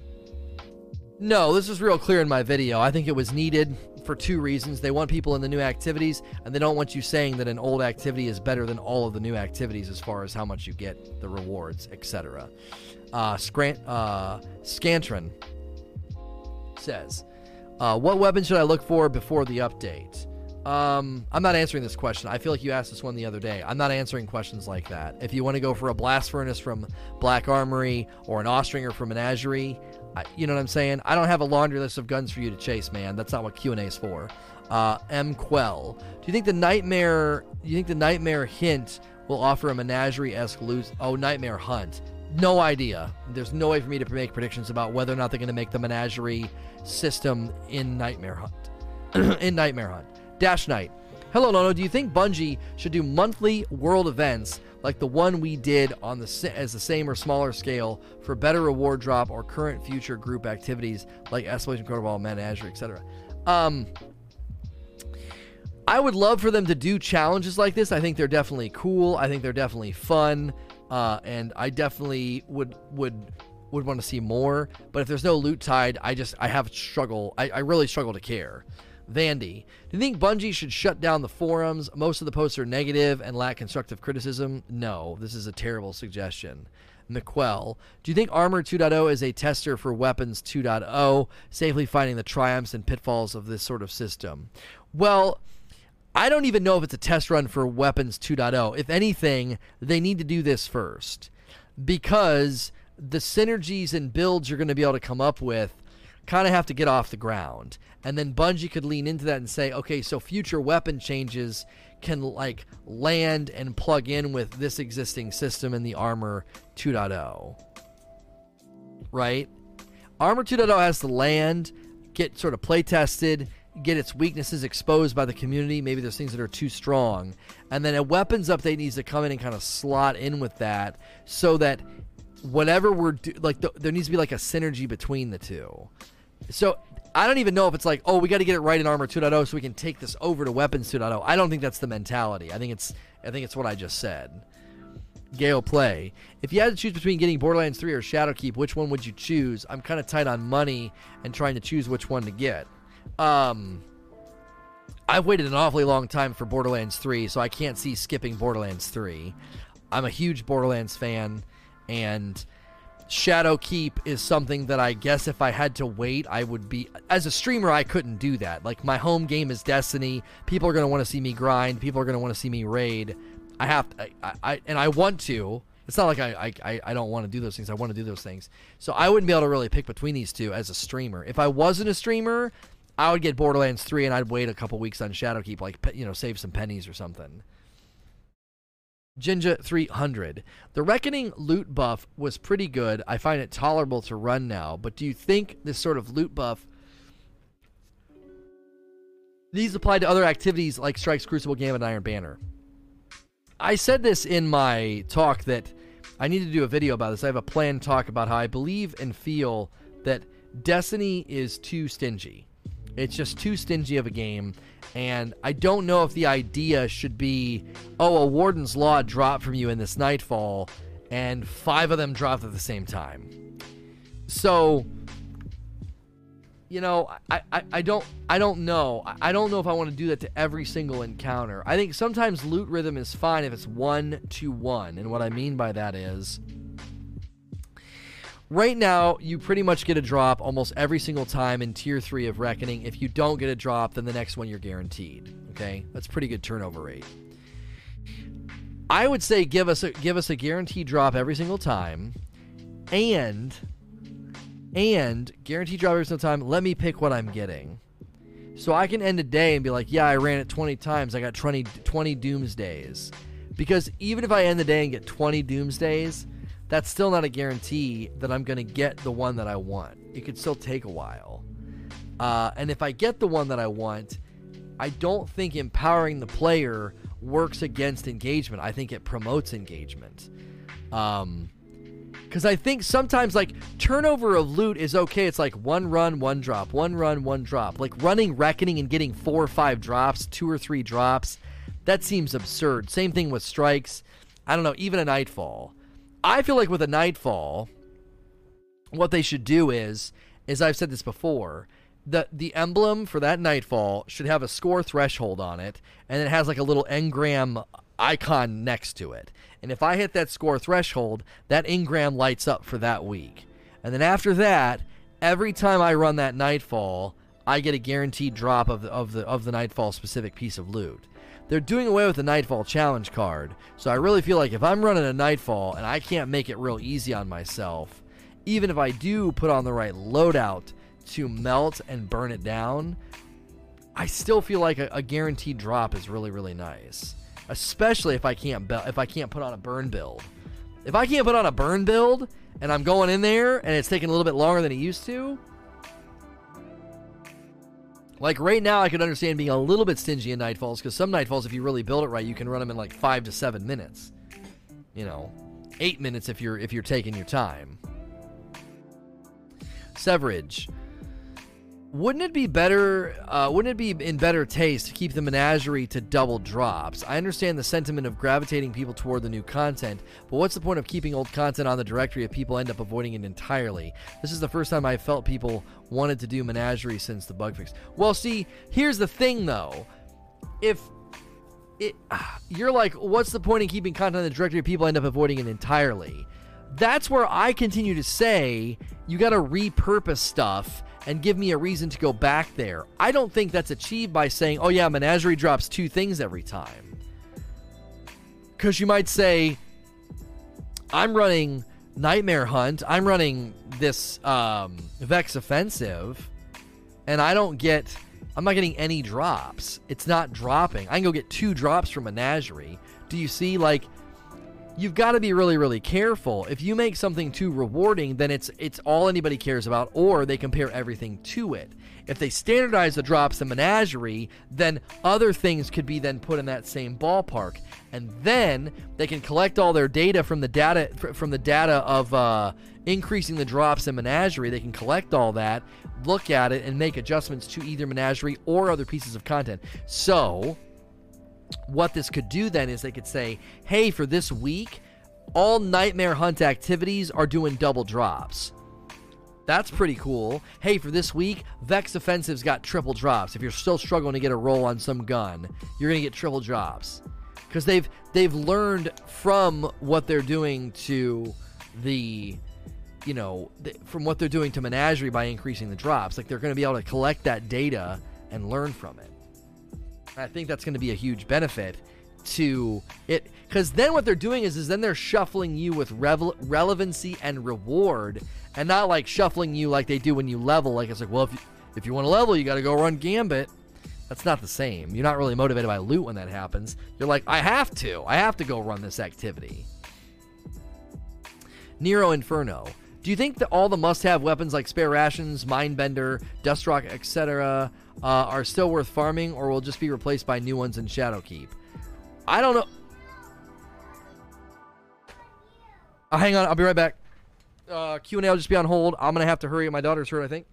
no, this was real clear in my video. I think it was needed for two reasons. They want people in the new activities, and they don't want you saying that an old activity is better than all of the new activities as far as how much you get, the rewards, etc. Uh, Scrant- uh, Scantron says, uh, "What weapon should I look for before the update?" Um, I'm not answering this question. I feel like you asked this one the other day. I'm not answering questions like that. If you want to go for a blast furnace from Black Armory or an Austringer from Menagerie, I, you know what I'm saying? I don't have a laundry list of guns for you to chase, man. That's not what Q and A is for. Uh, M. Quell, do you think the nightmare? Do you think the nightmare hint will offer a menagerie-esque loose? Oh, nightmare hunt. No idea. There's no way for me to make predictions about whether or not they're going to make the menagerie system in Nightmare Hunt. in Nightmare Hunt. Dash Knight. Hello, Nono. Do you think Bungie should do monthly world events like the one we did on the as the same or smaller scale for better reward drop or current future group activities like Escalation Protocol, Menagerie, etc. Um, I would love for them to do challenges like this. I think they're definitely cool. I think they're definitely fun, uh, and I definitely would would would want to see more. But if there's no loot tied, I just I have struggle. I, I really struggle to care. Vandy, do you think Bungie should shut down the forums? Most of the posts are negative and lack constructive criticism. No, this is a terrible suggestion. McQuell, do you think Armor 2.0 is a tester for Weapons 2.0, safely finding the triumphs and pitfalls of this sort of system? Well, I don't even know if it's a test run for Weapons 2.0. If anything, they need to do this first because the synergies and builds you're going to be able to come up with kind of have to get off the ground. And then Bungie could lean into that and say, okay, so future weapon changes can like land and plug in with this existing system in the Armor 2.0. Right? Armor 2.0 has to land, get sort of play tested, get its weaknesses exposed by the community. Maybe there's things that are too strong. And then a weapons update needs to come in and kind of slot in with that so that whatever we're do- like, the, there needs to be like a synergy between the two. So I don't even know if it's like, oh, we got to get it right in Armor 2.0 so we can take this over to Weapons 2.0. I don't think that's the mentality. I think it's I think it's what I just said. Gale play. If you had to choose between getting Borderlands 3 or Shadowkeep, which one would you choose? I'm kind of tight on money and trying to choose which one to get. Um, I've waited an awfully long time for Borderlands 3, so I can't see skipping Borderlands 3. I'm a huge Borderlands fan, and Shadowkeep is something that I guess if I had to wait, I would be. As a streamer, I couldn't do that. Like, my home game is Destiny. People are going to want to see me grind. People are going to want to see me raid. I have to, I, I, and I want to. It's not like I, I, I don't want to do those things. I want to do those things. So I wouldn't be able to really pick between these two as a streamer. If I wasn't a streamer, I would get Borderlands 3 and I'd wait a couple weeks on Shadowkeep, like, you know, save some pennies or something. Jinja 300. The Reckoning loot buff was pretty good. I find it tolerable to run now, but do you think this sort of loot buff these apply to other activities like Strikes, Crucible, Gambit, and Iron Banner? I said this in my talk that I need to do a video about this. I have a planned talk about how I believe and feel that Destiny is too stingy. It's just too stingy of a game. And I don't know if the idea should be oh, a Warden's Law dropped from you in this Nightfall, and five of them dropped at the same time. So, you know, I, I, I don't I don't know. I don't know if I want to do that to every single encounter. I think sometimes loot rhythm is fine if it's one to one. And what I mean by that is Right now, you pretty much get a drop almost every single time in Tier 3 of Reckoning. If you don't get a drop, then the next one you're guaranteed. Okay? That's pretty good turnover rate. I would say give us a give us a guaranteed drop every single time and and guaranteed drop every single time. Let me pick what I'm getting. So I can end a day and be like, yeah, I ran it 20 times. I got 20, 20 doomsdays. Because even if I end the day and get 20 doomsdays, that's still not a guarantee that I'm going to get the one that I want. It could still take a while. Uh, and if I get the one that I want, I don't think empowering the player works against engagement. I think it promotes engagement. Um, because I think sometimes like turnover of loot is okay. It's like one run, one drop, one run, one drop. Like running reckoning and getting four or five drops, two or three drops, that seems absurd. Same thing with strikes. I don't know, even a nightfall. I feel like with a Nightfall, what they should do is, as I've said this before, the the emblem for that Nightfall should have a score threshold on it, and it has like a little engram icon next to it. And if I hit that score threshold, that engram lights up for that week. And then after that, every time I run that Nightfall, I get a guaranteed drop of the of the of the Nightfall specific piece of loot. They're doing away with the Nightfall challenge card. So I really feel like if I'm running a Nightfall and I can't make it real easy on myself, even if I do put on the right loadout to melt and burn it down, I still feel like a, a guaranteed drop is really really nice. Especially if I can't be- if I can't put on a burn build. If I can't put on a burn build and I'm going in there and it's taking a little bit longer than it used to, like right now, I could understand being a little bit stingy in Nightfalls because some Nightfalls, if you really build it right, you can run them in like five to seven minutes. You know, eight minutes if you're if you're taking your time. Severage. Wouldn't it be better? Uh, wouldn't it be in better taste to keep the menagerie to double drops? I understand the sentiment of gravitating people toward the new content, but what's the point of keeping old content on the directory if people end up avoiding it entirely? This is the first time I felt people wanted to do menagerie since the bug fix. Well, see, here's the thing though. If it, you're like, what's the point in keeping content on the directory if people end up avoiding it entirely? That's where I continue to say you got to repurpose stuff and give me a reason to go back there. I don't think that's achieved by saying, oh, yeah, Menagerie drops two things every time. Because you might say, I'm running Nightmare Hunt, I'm running this um, Vex Offensive, and I don't get, I'm not getting any drops. It's not dropping. I can go get two drops from Menagerie. Do you see, like, you've got to be really really careful. If you make something too rewarding then it's it's all anybody cares about or they compare everything to it. If they standardize the drops in menagerie then other things could be then put in that same ballpark. And then they can collect all their data from the data from the data of uh, increasing the drops in menagerie. They can collect all that look at it and make adjustments to either menagerie or other pieces of content. So what this could do then is they could say, hey, for this week, all Nightmare Hunt activities are doing double drops. That's pretty cool. Hey, for this week, Vex Offensive's got triple drops. If you're still struggling to get a roll on some gun, you're gonna get triple drops because they've they've learned from what they're doing to the you know from what they're doing to Menagerie by increasing the drops. Like they're gonna be able to collect that data and learn from it. I think that's going to be a huge benefit to it because then what they're doing is is then they're shuffling you with revel- relevancy and reward and not like shuffling you like they do when you level like it's like well if you, if you want to level you got to go run gambit That's not the same. You're not really motivated by loot when that happens. You're like, I have to. I have to go run this activity. Nero Inferno. Do you think that all the must-have weapons like spare rations, mindbender, dust rock, etc., uh, are still worth farming, or will just be replaced by new ones in Shadowkeep? I don't know. Uh, hang on, I'll be right back. Uh, Q and A will just be on hold. I'm gonna have to hurry. My daughter's hurt, I think.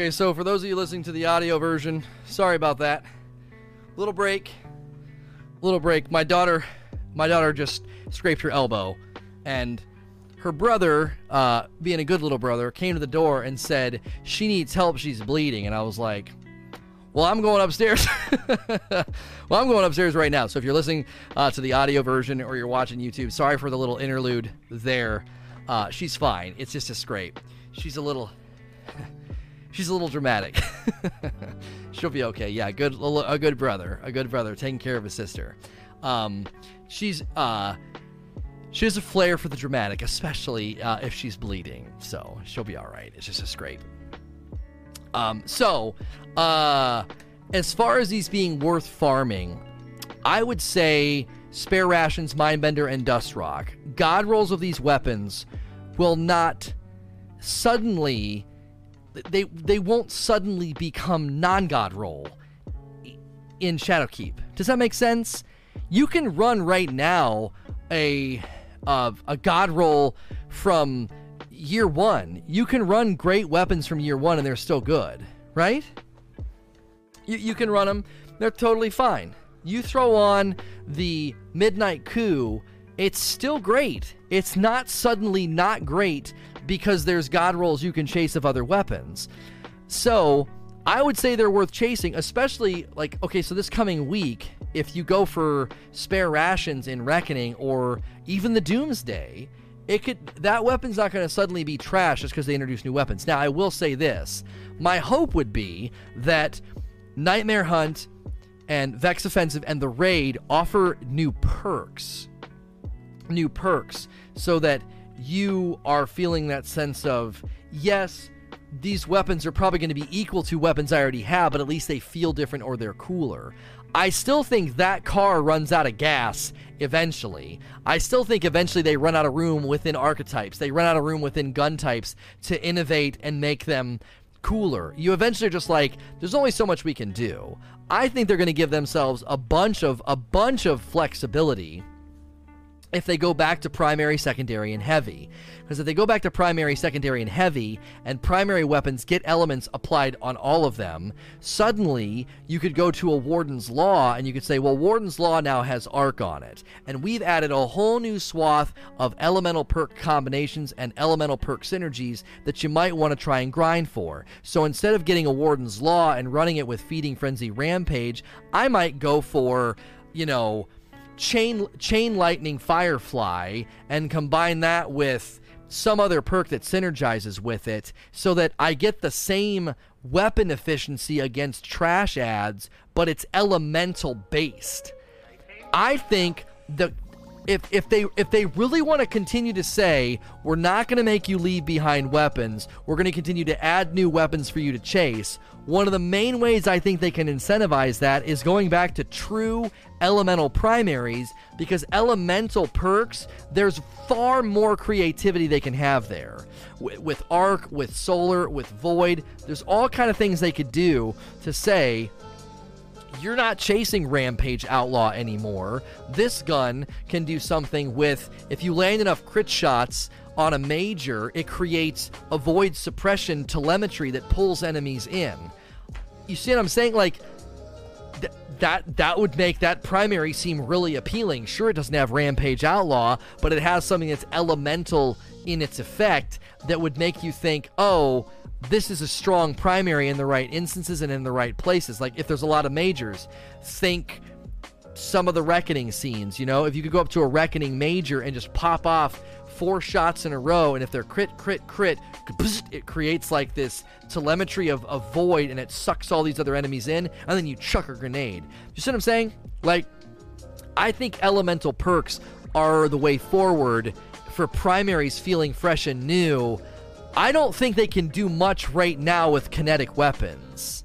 Okay, so for those of you listening to the audio version, sorry about that. Little break. Little break. My daughter my daughter just scraped her elbow and her brother, uh, being a good little brother, came to the door and said she needs help, she's bleeding, and I was like, well, I'm going upstairs. well, I'm going upstairs right now. So if you're listening uh, to the audio version or you're watching YouTube, sorry for the little interlude there. Uh, she's fine. It's just a scrape. She's a little she's a little dramatic. She'll be okay. Yeah, good a good brother, a good brother taking care of his sister. Um, she's uh, she has a flair for the dramatic, especially uh, if she's bleeding. So she'll be all right. It's just a scrape. Um, so uh, as far as these being worth farming, I would say spare rations, mindbender, and dust rock. God rolls of these weapons will not suddenly they they won't suddenly become non-god roll in Shadowkeep. Does that make sense? You can run right now a uh, a god roll from year one. You can run great weapons from year one and they're still good, right? You, you can run them, they're totally fine. You throw on the Midnight Coup, it's still great. It's not suddenly not great because there's god rolls you can chase of other weapons. So I would say they're worth chasing, especially like, okay, so this coming week, if you go for spare rations in Reckoning or even the Doomsday, it could that weapon's not going to suddenly be trash just because they introduce new weapons. Now, I will say this: my hope would be that Nightmare Hunt and Vex Offensive and the Raid offer new perks, new perks, so that you are feeling that sense of, yes, these weapons are probably going to be equal to weapons I already have, but at least they feel different or they're cooler. I still think that car runs out of gas eventually. I still think eventually they run out of room within archetypes. They run out of room within gun types to innovate and make them cooler. You eventually are just like, there's only so much we can do. I think they're going to give themselves a bunch of a bunch of flexibility if they go back to primary, secondary, and heavy. Because if they go back to primary, secondary, and heavy, and primary weapons get elements applied on all of them, suddenly you could go to a Warden's Law and you could say, well, Warden's Law now has arc on it. And we've added a whole new swath of elemental perk combinations and elemental perk synergies that you might want to try and grind for. So instead of getting a Warden's Law and running it with Feeding Frenzy Rampage, I might go for, you know, chain chain lightning firefly and combine that with some other perk that synergizes with it so that I get the same weapon efficiency against trash ads, but it's elemental based. I think the if if they if they really want to continue to say we're not going to make you leave behind weapons, we're going to continue to add new weapons for you to chase. One of the main ways I think they can incentivize that is going back to true elemental primaries because elemental perks there's far more creativity they can have there. With arc, with solar, with void, there's all kind of things they could do to say you're not chasing Rampage Outlaw anymore. This gun can do something with, if you land enough crit shots on a major, it creates a void suppression telemetry that pulls enemies in. You see what I'm saying? Like, th- that that would make that primary seem really appealing. Sure, it doesn't have Rampage Outlaw, but it has something that's elemental in its effect that would make you think, oh, this is a strong primary in the right instances and in the right places. Like if there's a lot of majors, think some of the reckoning scenes. You know, if you could go up to a reckoning major and just pop off four shots in a row, and if they're crit, crit, crit, it creates like this telemetry of a void, and it sucks all these other enemies in, and then you chuck a grenade. You see what I'm saying? Like, I think elemental perks are the way forward for primaries feeling fresh and new. I don't think they can do much right now with kinetic weapons.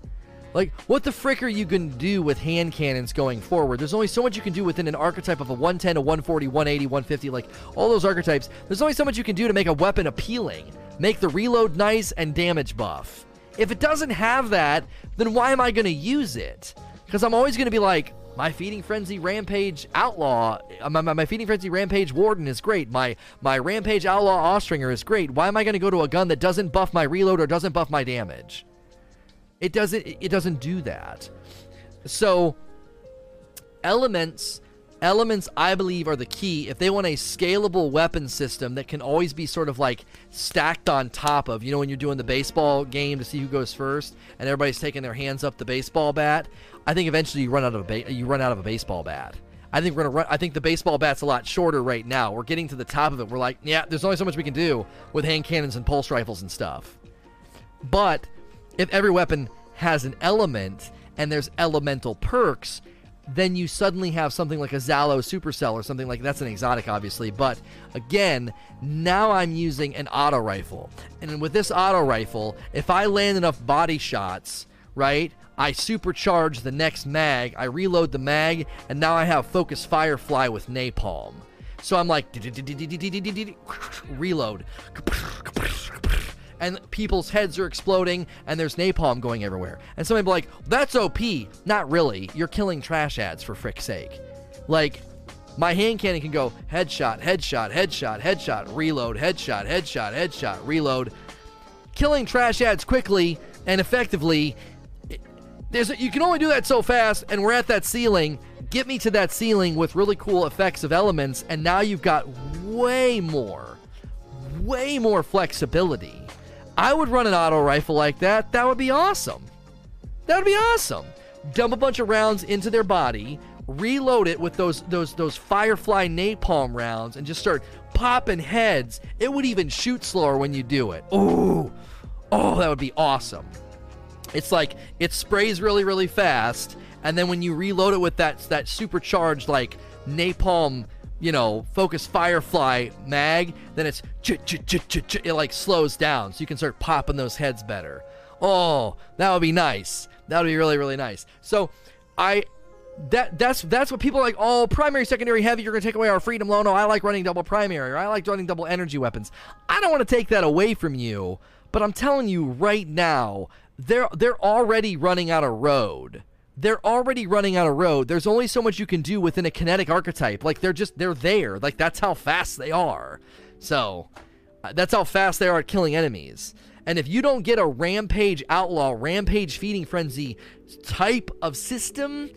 Like, what the frick are you going to do with hand cannons going forward? There's only so much you can do within an archetype of a 110, a 140, 180, 150, like all those archetypes. There's only so much you can do to make a weapon appealing, make the reload nice, and damage buff. If it doesn't have that, then why am I going to use it? Because I'm always going to be like, my feeding frenzy rampage outlaw, uh, my, my, my, feeding frenzy rampage warden is great. My my rampage outlaw Austringer is great. Why am I going to go to a gun that doesn't buff my reload or doesn't buff my damage? It doesn't it doesn't do that. So elements elements I believe are the key if they want a scalable weapon system that can always be sort of like stacked on top of, you know when you're doing the baseball game to see who goes first and everybody's taking their hands up the baseball bat, I think eventually you run out of a ba- you run out of a baseball bat. I think we're gonna run. I think the baseball bat's a lot shorter right now. We're getting to the top of it. We're like, yeah, there's only so much we can do with hand cannons and pulse rifles and stuff. But if every weapon has an element and there's elemental perks, then you suddenly have something like a Zhalo Supercell or something like that's an exotic, obviously. But again, now I'm using an auto rifle, and with this auto rifle, if I land enough body shots, right, I supercharge the next mag, I reload the mag, and now I have Focus Firefly with Napalm. So I'm like reload and people's heads are exploding and there's napalm going everywhere. And somebody be like, that's OP. Not really. You're killing trash ads for frick's sake. Like, my hand cannon can go headshot, headshot, headshot, headshot, reload, headshot, headshot, headshot, reload. Killing trash ads quickly and effectively. There's a, you can only do that so fast, and we're at that ceiling. Get me to that ceiling with really cool effects of elements, and now you've got way more, way more flexibility. I would run an auto rifle like that. That would be awesome. That would be awesome. Dump a bunch of rounds into their body, reload it with those those those Firefly napalm rounds, and just start popping heads. It would even shoot slower when you do it. Ooh, oh, that would be awesome. It's like it sprays really really fast, and then when you reload it with that that supercharged like napalm you know, focus Firefly mag, then it's ch ch ch ch ch it like slows down, so you can start popping those heads better. Oh, that would be nice. That would be really really nice. So, I that that's that's what people like. Oh, primary, secondary, heavy. You're gonna take away our freedom. Low. No, I like running double primary, or I like running double energy weapons. I don't want to take that away from you, but I'm telling you right now, they're they're already running out of road they're already running out of road. There's only so much you can do within a kinetic archetype. Like they're just they're there. Like that's how fast they are. So uh, that's how fast they are at killing enemies. And if you don't get a rampage outlaw, rampage feeding frenzy type of system,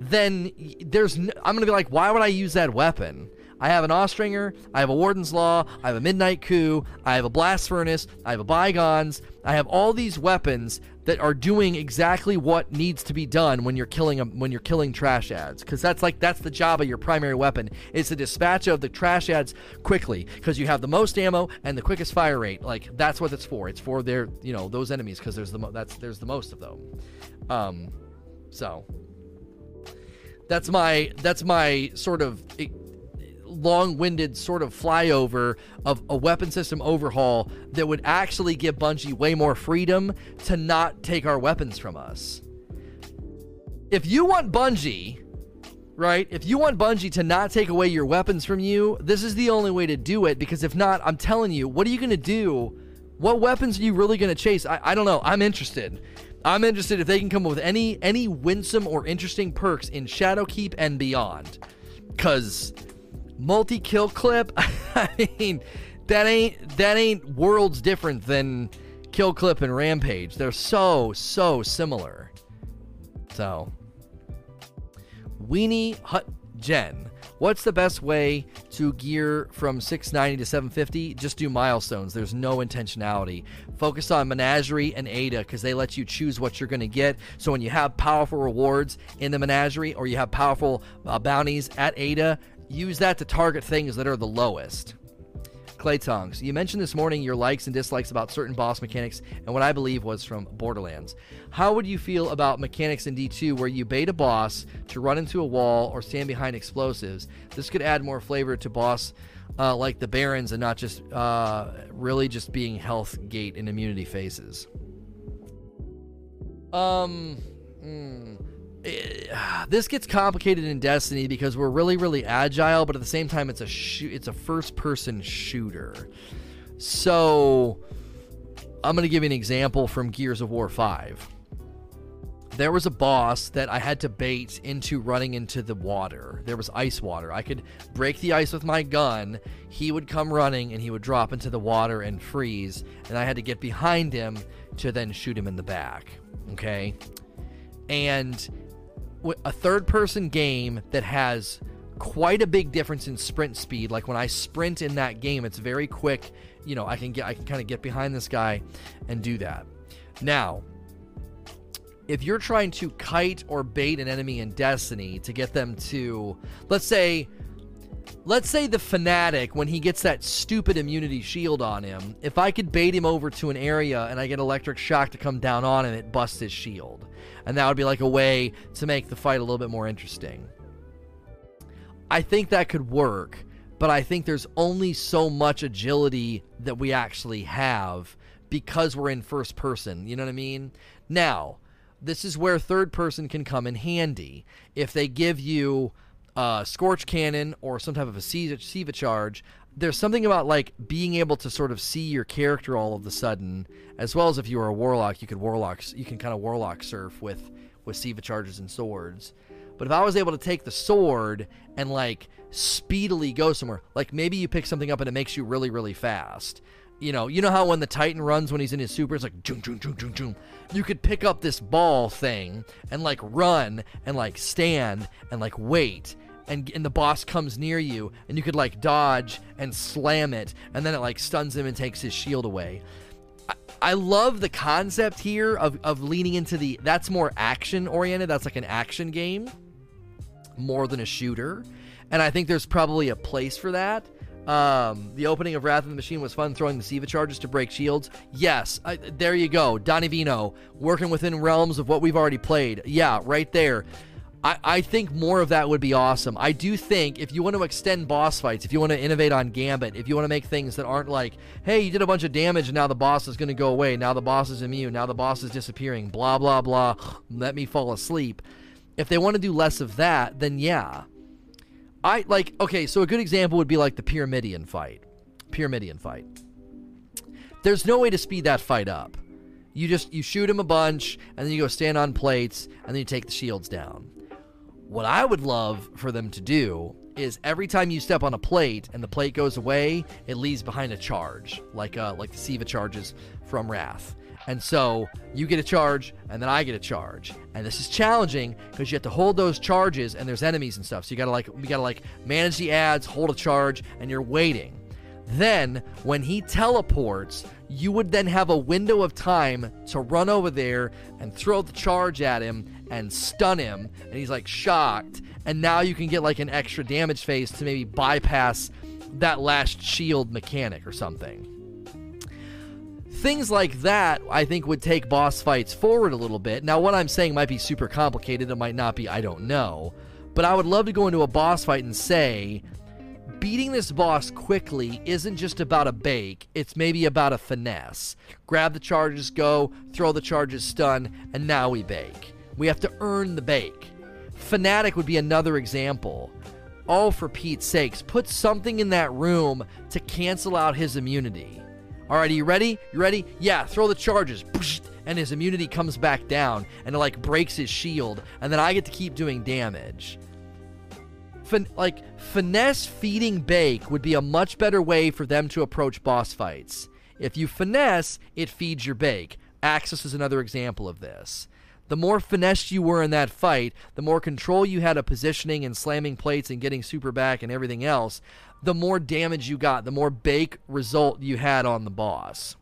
then there's n- I'm gonna be like, why would I use that weapon? I have an Austringer, I have a Warden's Law, I have a Midnight Coup, I have a Blast Furnace, I have a Bygones, I have all these weapons that are doing exactly what needs to be done when you're killing them when you're killing trash ads. Because that's like that's the job of your primary weapon is to dispatch of the trash ads quickly because you have the most ammo and the quickest fire rate. Like that's what it's for. It's for their you know those enemies because there's the mo- that's there's the most of them. Um so that's my that's my sort of long-winded sort of flyover of a weapon system overhaul that would actually give Bungie way more freedom to not take our weapons from us. If you want Bungie, right? If you want Bungie to not take away your weapons from you, this is the only way to do it because if not, I'm telling you, what are you going to do? What weapons are you really going to chase? I, I don't know. I'm interested. I'm interested if they can come up with any any winsome or interesting perks in Shadowkeep and beyond. Cause multi kill clip. I mean, that ain't that ain't worlds different than kill clip and rampage. They're so so similar. So Weenie Hut Jen, What's the best way to gear from 690 to 750? Just do milestones. There's no intentionality. Focus on Menagerie and Ada because they let you choose what you're going to get. So when you have powerful rewards in the Menagerie or you have powerful uh, bounties at Ada, use that to target things that are the lowest. Clay Tongs, you mentioned this morning your likes and dislikes about certain boss mechanics and what I believe was from Borderlands. How would you feel about mechanics in D2 where you bait a boss to run into a wall or stand behind explosives? This could add more flavor to boss uh, like the Barons and not just uh, really just being health gate and immunity phases. Um. Mm this gets complicated in Destiny because we're really really agile, but at the same time it's a it's a first person shooter. So I'm going to give you an example from Gears of War 5. There was a boss that I had to bait into running into the water. There was ice water. I could break the ice with my gun. He would come running and he would drop into the water and freeze. And I had to get behind him to then shoot him in the back. Okay? And a third person game that has quite a big difference in sprint speed. Like when I sprint in that game, it's very quick. You know, I can get I can kind of get behind this guy and do that. Now, if you're trying to kite or bait an enemy in Destiny to get them to let's say let's say the fanatic when he gets that stupid immunity shield on him, if I could bait him over to an area and I get electric shock to come down on him, it busts his shield and that would be like a way to make the fight a little bit more interesting. I think that could work, but I think there's only so much agility that we actually have because we're in first person. You know what I mean? Now, this is where third person can come in handy. If they give you a Scorch Cannon or some type of a Siva charge, there's something about like being able to sort of see your character all of a sudden, as well as if you were a warlock, you could warlock, you can kind of warlock surf with with Siva charges and swords. But if I was able to take the sword and like speedily go somewhere, like maybe you pick something up and it makes you really really fast. You know, you know how when the Titan runs when he's in his super, it's like joom joom joom joom joom. You could pick up this ball thing and like run and like stand and like wait and, and the boss comes near you and you could like dodge and slam it and then it like stuns him and takes his shield away I, I love the concept here of, of leaning into the that's more action oriented that's like an action game more than a shooter and i think there's probably a place for that um, the opening of Wrath of the Machine was fun, throwing the Siva charges to break shields. Yes, I, there you go. Donnie Vino, working within realms of what we've already played. Yeah, right there. I, I think more of that would be awesome. I do think if you want to extend boss fights, if you want to innovate on Gambit, if you want to make things that aren't like, hey, you did a bunch of damage and now the boss is going to go away, now the boss is immune, now the boss is disappearing, blah, blah, blah, let me fall asleep. If they want to do less of that, then yeah. I like, okay, so a good example would be like the Pyramidion fight. Pyramidion fight. There's no way to speed that fight up. You just you shoot him a bunch and then you go stand on plates and then you take the shields down what I would love for them to do is every time you step on a plate and the plate goes away, it leaves behind a charge, like uh, like the Siva charges from Wrath. And so you get a charge, and then I get a charge, and this is challenging because you have to hold those charges, and there's enemies and stuff. So you gotta like we gotta like manage the ads, hold a charge, and you're waiting. Then when he teleports, you would then have a window of time to run over there and throw the charge at him and stun him, and he's like shocked. And now you can get like an extra damage phase to maybe bypass that last shield mechanic or something. Things like that, I think, would take boss fights forward a little bit. Now, what I'm saying might be super complicated, it might not be, I don't know. But I would love to go into a boss fight and say, beating this boss quickly isn't just about a bake, it's maybe about a finesse. Grab the charges, go, throw the charges, stun, and now we bake. We have to earn the bake. Fanatic would be another example. Oh, for Pete's sakes, put something in that room to cancel out his immunity. All right, are you ready? You ready? Yeah, throw the charges. And his immunity comes back down and it like breaks his shield. And then I get to keep doing damage. Fin- like, finesse feeding bake would be a much better way for them to approach boss fights. If you finesse, it feeds your bake. Aksis is another example of this. The more finessed you were in that fight, the more control you had of positioning and slamming plates and getting super back and everything else, the more damage you got, the more bake result you had on the boss.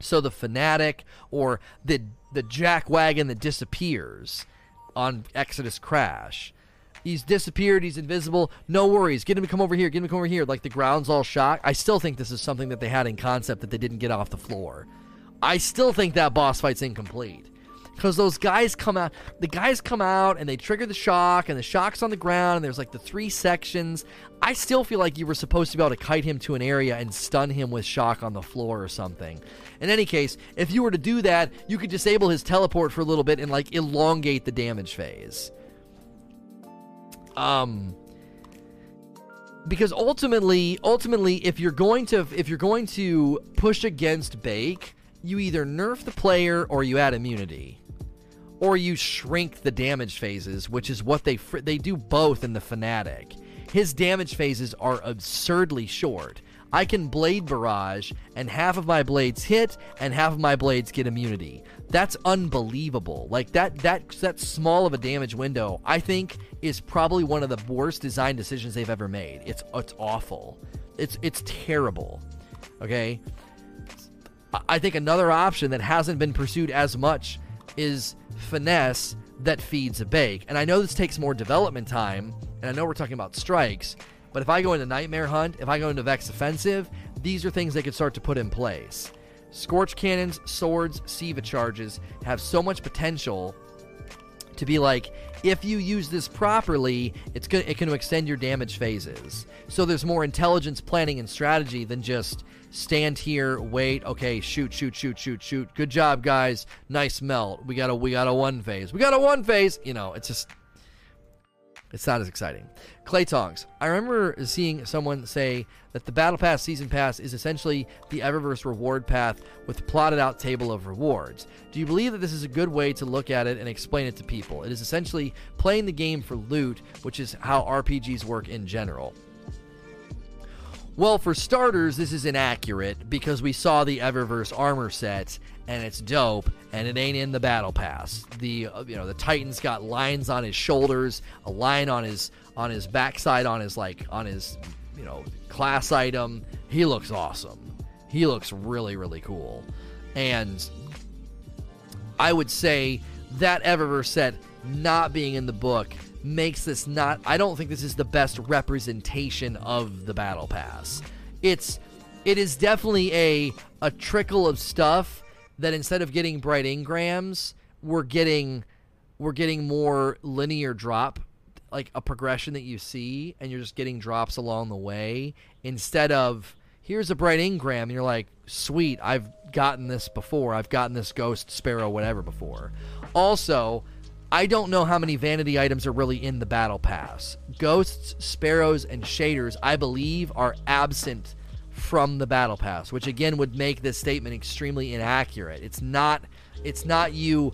So the fanatic or the the jack wagon that disappears on Exodus Crash. He's disappeared. He's invisible. No worries. Get him to come over here. Get him to come over here. Like the ground's all shocked. I still think this is something that they had in concept that they didn't get off the floor. I still think that boss fight's incomplete because those guys come out the guys come out and they trigger the shock and the shock's on the ground and there's like the three sections. I still feel like you were supposed to be able to kite him to an area and stun him with shock on the floor or something. In any case if you were to do that you could disable his teleport for a little bit and like elongate the damage phase. Um because ultimately ultimately if you're going to if you're going to push against bake you either nerf the player or you add immunity or you shrink the damage phases, which is what they fr- they do both in the Fanatic. His damage phases are absurdly short. I can blade barrage, and half of my blades hit, and half of my blades get immunity. That's unbelievable. Like that that that small of a damage window, I think, is probably one of the worst design decisions they've ever made. It's it's awful. It's it's terrible. Okay. I think another option that hasn't been pursued as much is finesse that feeds a bake. And I know this takes more development time, and I know we're talking about strikes, but if I go into Nightmare Hunt, if I go into Vex Offensive, these are things they could start to put in place. Scorch cannons, swords, Siva charges have so much potential to be like, if you use this properly, it's going it can extend your damage phases. So there's more intelligence, planning, and strategy than just stand here, wait, okay, shoot, shoot, shoot, shoot, shoot. Good job, guys. Nice melt. We got a we got a one phase. We got a one phase. You know, it's just it's not as exciting. Clay Tongs. I remember seeing someone say that the Battle Pass Season Pass is essentially the Eververse reward path with plotted out table of rewards. Do you believe that this is a good way to look at it and explain it to people? It is essentially playing the game for loot, which is how RPGs work in general. Well, for starters, this is inaccurate because we saw the Eververse armor set and it's dope and it ain't in the battle pass. The uh, you know, the Titan's got lines on his shoulders, a line on his on his backside on his like on his, you know, class item. He looks awesome. He looks really really cool. And I would say that Eververse set not being in the book makes this not I don't think this is the best representation of the battle pass. It's it is definitely a a trickle of stuff that instead of getting bright engrams, we're getting we're getting more linear drop like a progression that you see and you're just getting drops along the way instead of here's a bright engram and you're like sweet i've gotten this before i've gotten this ghost sparrow whatever before also I don't know how many vanity items are really in the battle pass. Ghosts, sparrows, and shaders, I believe, are absent from the battle pass, which again would make this statement extremely inaccurate. It's not it's not you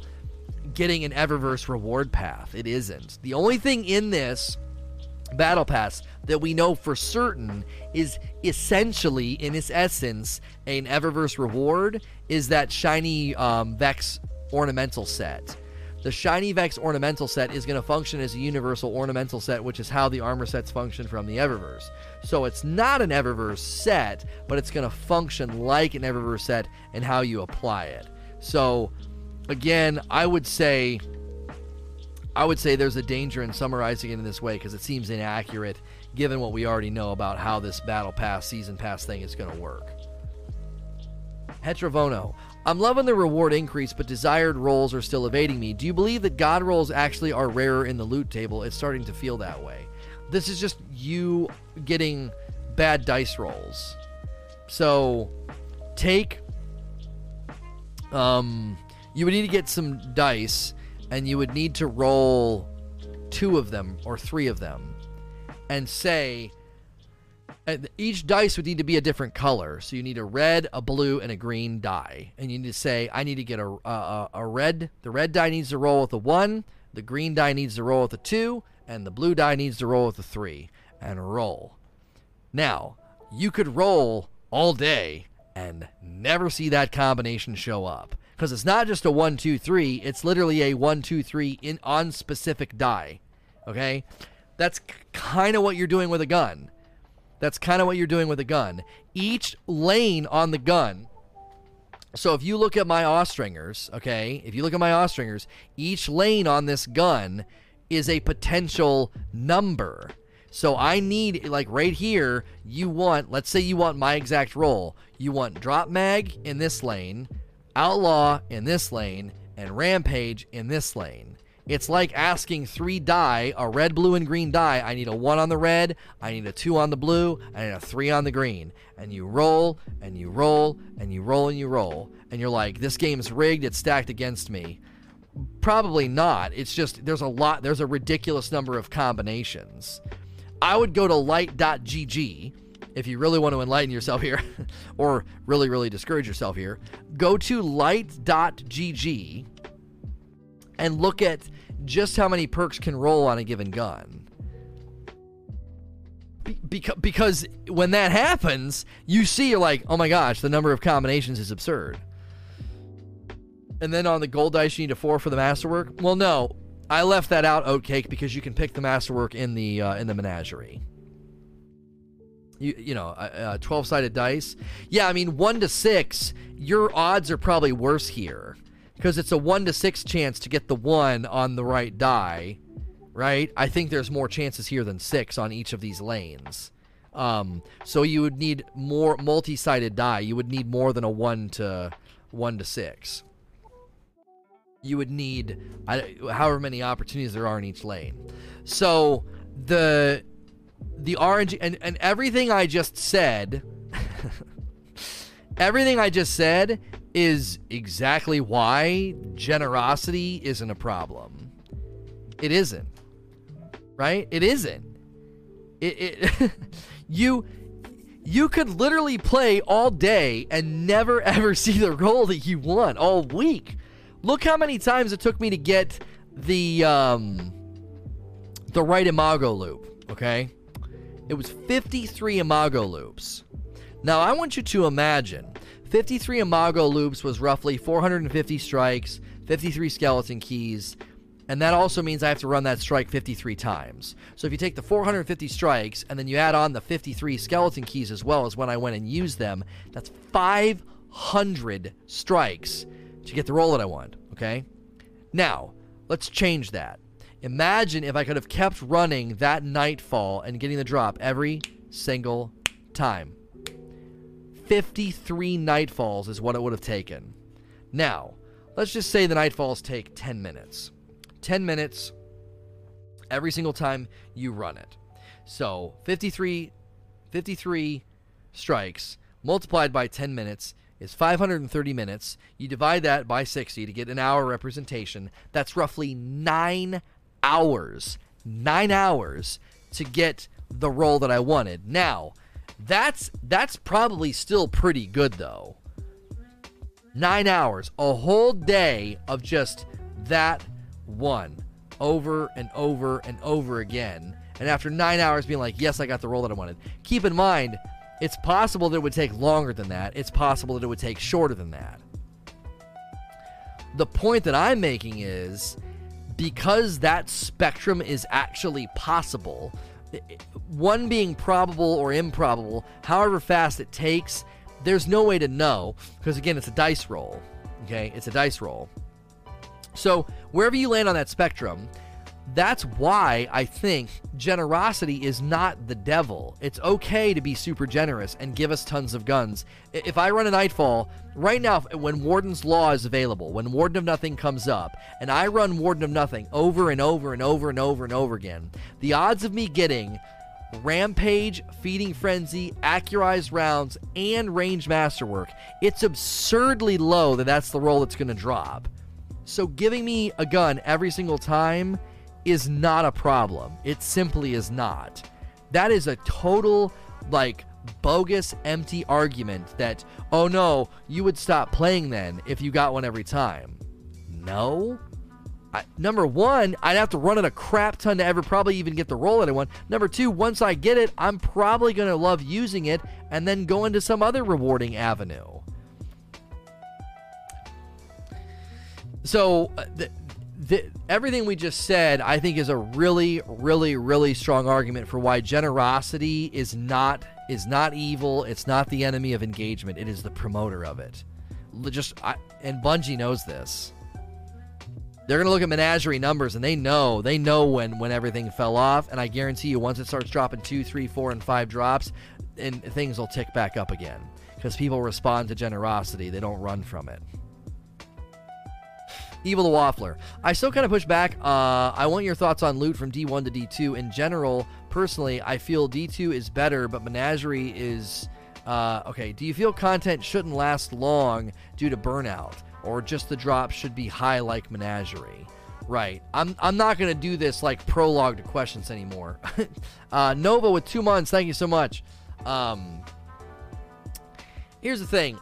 getting an Eververse reward path. It isn't. The only thing in this battle pass that we know for certain is essentially in its essence an Eververse reward is that shiny um, Vex ornamental set the Shiny Vex ornamental set is going to function as a universal ornamental set, which is how the armor sets function from the Eververse. So it's not an Eververse set, but it's going to function like an Eververse set and how you apply it. So again, I would say I would say there's a danger in summarizing it in this way because it seems inaccurate given what we already know about how this battle pass season pass thing is going to work. Heterovono. I'm loving the reward increase, but desired rolls are still evading me. Do you believe that God rolls actually are rarer in the loot table? It's starting to feel that way. This is just you getting bad dice rolls. So take um you would need to get some dice and you would need to roll two of them or three of them and say Uh, each dice would need to be a different color. So you need a red, a blue, and a green die. And you need to say, I need to get a, a, a red. The red die needs to roll with a one. The green die needs to roll with a two. And the blue die needs to roll with a three. And roll. Now, you could roll all day and never see that combination show up. because it's not just a one two three. It's literally a one two three in on specific die. Okay, that's kind of what you're doing with a gun. That's kind of what you're doing with a gun. Each lane on the gun. So if you look at my Austringers, okay, if you look at my Austringers, each lane on this gun is a potential number. So I need, like right here, you want, let's say you want my exact roll. You want drop mag in this lane, outlaw in this lane, and rampage in this lane. It's like asking three die, a red, blue, and green die. I need a one on the red, I need a two on the blue, I need a three on the green. And you roll, and you roll, and you roll, and you roll. And you're like, this game's rigged, it's stacked against me. Probably not. It's just, there's a lot, there's a ridiculous number of combinations. I would go to light.gg if you really want to enlighten yourself here or really, really discourage yourself here. Go to light.gg and look at just how many perks can roll on a given gun. because, because when that happens, you see, you're like, oh my gosh, the number of combinations is absurd. And then on the gold dice, you need a four for the masterwork. Well, no, I left that out, oatcake, because you can pick the masterwork in the uh, in the menagerie. You you know, uh, twelve uh, sided dice. Yeah, I mean one to six. Your odds are probably worse here because it's a one to six chance to get the one on the right die, right? I think there's more chances here than six on each of these lanes. Um, so you would need more multi-sided die. You would need more than a one to one to six you would need however many opportunities there are in each lane. So the the RNG and, and everything I just said everything I just said is exactly why generosity isn't a problem. It isn't. Right? It isn't. It, it you you could literally play all day and never ever see the roll that you want all week Look how many times it took me to get the um, the right imago loop. Okay, it was 53 imago loops. Now I want you to imagine 53 imago loops was roughly 450 strikes, 53 skeleton keys, and that also means I have to run that strike 53 times. So if you take the 450 strikes and then you add on the 53 skeleton keys as well as when I went and used them, that's 500 strikes to get the roll that I want. Okay? Now, let's change that. Imagine if I could have kept running that nightfall and getting the drop every single time. 53 nightfalls is what it would have taken. Now, let's just say the nightfalls take 10 minutes. 10 minutes every single time you run it. So, 53 53 strikes multiplied by 10 minutes is 530 minutes. You divide that by 60 to get an hour representation. That's roughly nine hours. Nine hours to get the roll that I wanted. Now, that's that's probably still pretty good though. Nine hours, a whole day of just that one over and over and over again. And after nine hours being like, yes, I got the role that I wanted. Keep in mind, it's possible that it would take longer than that. It's possible that it would take shorter than that. The point that I'm making is because that spectrum is actually possible, one being probable or improbable, however fast it takes, there's no way to know because again, it's a dice roll. Okay, it's a dice roll. So, wherever you land on that spectrum, that's why I think generosity is not the devil. It's okay to be super generous and give us tons of guns. If I run a Nightfall, right now, when Warden's Law is available, when Warden of Nothing comes up, and I run Warden of Nothing over and over and over and over and over again, the odds of me getting Rampage, Feeding Frenzy, Accurized Rounds, and Range Masterwork, it's absurdly low that that's the roll that's going to drop. So giving me a gun every single time is not a problem. It simply is not. That is a total, like, bogus, empty argument that, oh no, you would stop playing then if you got one every time. No. I, number one, I'd have to run it a crap ton to ever probably even get the roll at one. Number two, once I get it, I'm probably going to love using it and then go into some other rewarding avenue. so uh, the, the, everything we just said, I think, is a really, really, really strong argument for why generosity is not is not evil. It's not the enemy of engagement. It is the promoter of it. Just I, and Bungie knows this. They're gonna look at menagerie numbers and they know they know when when everything fell off. And I guarantee you, once it starts dropping two, three, four, and five drops, and things will tick back up again because people respond to generosity. They don't run from it. Evil the Waffler. I still kind of push back. Uh, I want your thoughts on loot from D1 to D2. In general, personally, I feel D2 is better, but Menagerie is. Uh, okay, do you feel content shouldn't last long due to burnout? Or just the drop should be high like Menagerie? Right. I'm, I'm not going to do this like prologue to questions anymore. uh, Nova with two months. Thank you so much. Um, here's the thing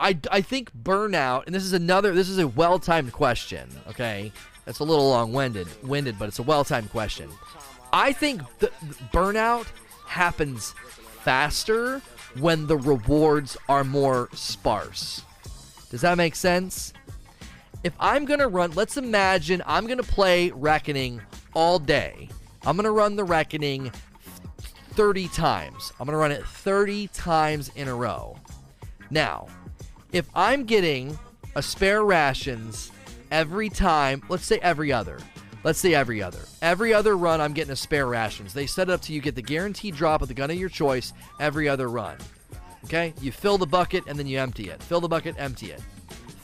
I, I think burnout, and this is another, this is a well timed question, okay? That's a little long winded, winded, but it's a well timed question. I think the, the burnout happens faster when the rewards are more sparse. Does that make sense? If I'm to run, let's imagine I'm to play Reckoning all day. I'm to run the Reckoning 30 times. I'm to run it 30 times in a row. Now, if I'm getting a spare rations every time, let's say every other, let's say every other, every other run, I'm getting a spare rations. They set it up to you get the guaranteed drop of the gun of your choice every other run. Okay, you fill the bucket and then you empty it. Fill the bucket, empty it.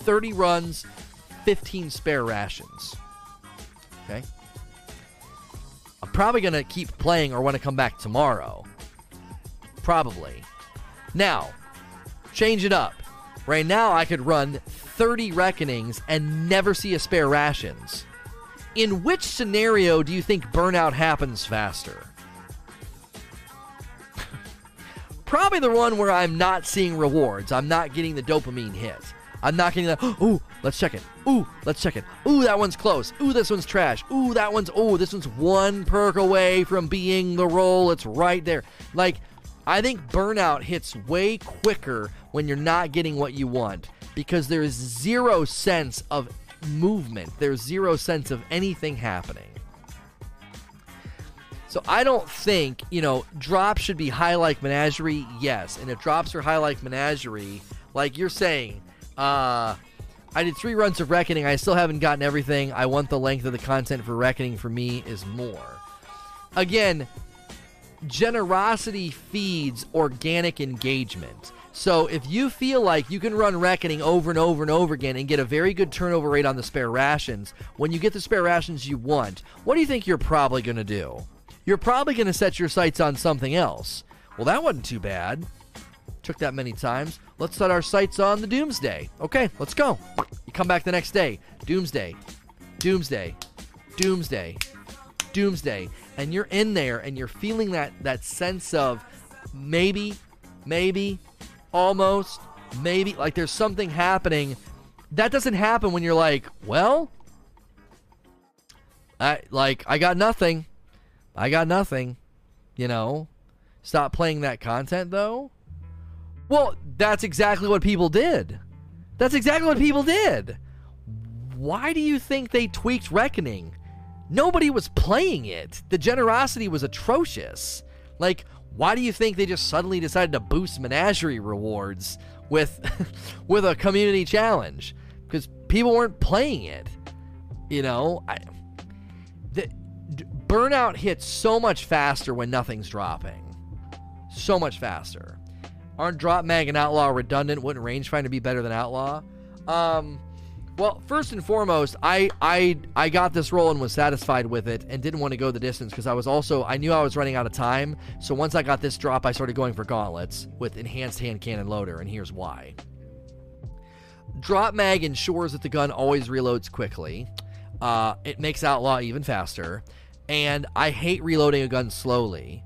30 runs, 15 spare rations. Okay. I'm probably going to keep playing or want to come back tomorrow. Probably. Now, change it up. Right now, I could run 30 reckonings and never see a spare rations. In which scenario do you think burnout happens faster? Probably the one where I'm not seeing rewards. I'm not getting the dopamine hit. I'm not getting the, ooh, let's check it. Ooh, let's check it. Ooh, that one's close. Ooh, this one's trash. Ooh, that one's, ooh, this one's one perk away from being the roll. It's right there. Like, I think burnout hits way quicker when you're not getting what you want because there's zero sense of movement. There's zero sense of anything happening. So I don't think, you know, drops should be high like menagerie, yes. And if drops are high like menagerie, like you're saying, uh I did three runs of Reckoning. I still haven't gotten everything. I want the length of the content for Reckoning for me is more. Again, generosity feeds organic engagement. So if you feel like you can run Reckoning over and over and over again and get a very good turnover rate on the spare rations, when you get the spare rations you want, what do you think you're probably going to do? You're probably going to set your sights on something else. Well, that wasn't too bad. Took that many times. Let's set our sights on the Doomsday. Okay, let's go. You come back the next day. Doomsday. Doomsday. Doomsday. Doomsday. And you're in there and you're feeling that that sense of maybe, maybe, almost, maybe like there's something happening. That doesn't happen when you're like, well, I like I got nothing. I got nothing. You know, stop playing that content though. Well, that's exactly what people did. That's exactly what people did. Why do you think they tweaked Reckoning? Nobody was playing it. The generosity was atrocious. Like, why do you think they just suddenly decided to boost menagerie rewards with with a community challenge? Because people weren't playing it. You know, I, the burnout hits so much faster when nothing's dropping. So much faster. Aren't drop mag and outlaw redundant? Wouldn't rangefinder be better than outlaw? Um, well, first and foremost, I I I got this roll and was satisfied with it and didn't want to go the distance because I was also I knew I was running out of time. So once I got this drop, I started going for gauntlets with enhanced hand cannon loader, and here's why. Drop mag ensures that the gun always reloads quickly. Uh, it makes outlaw even faster, and I hate reloading a gun slowly.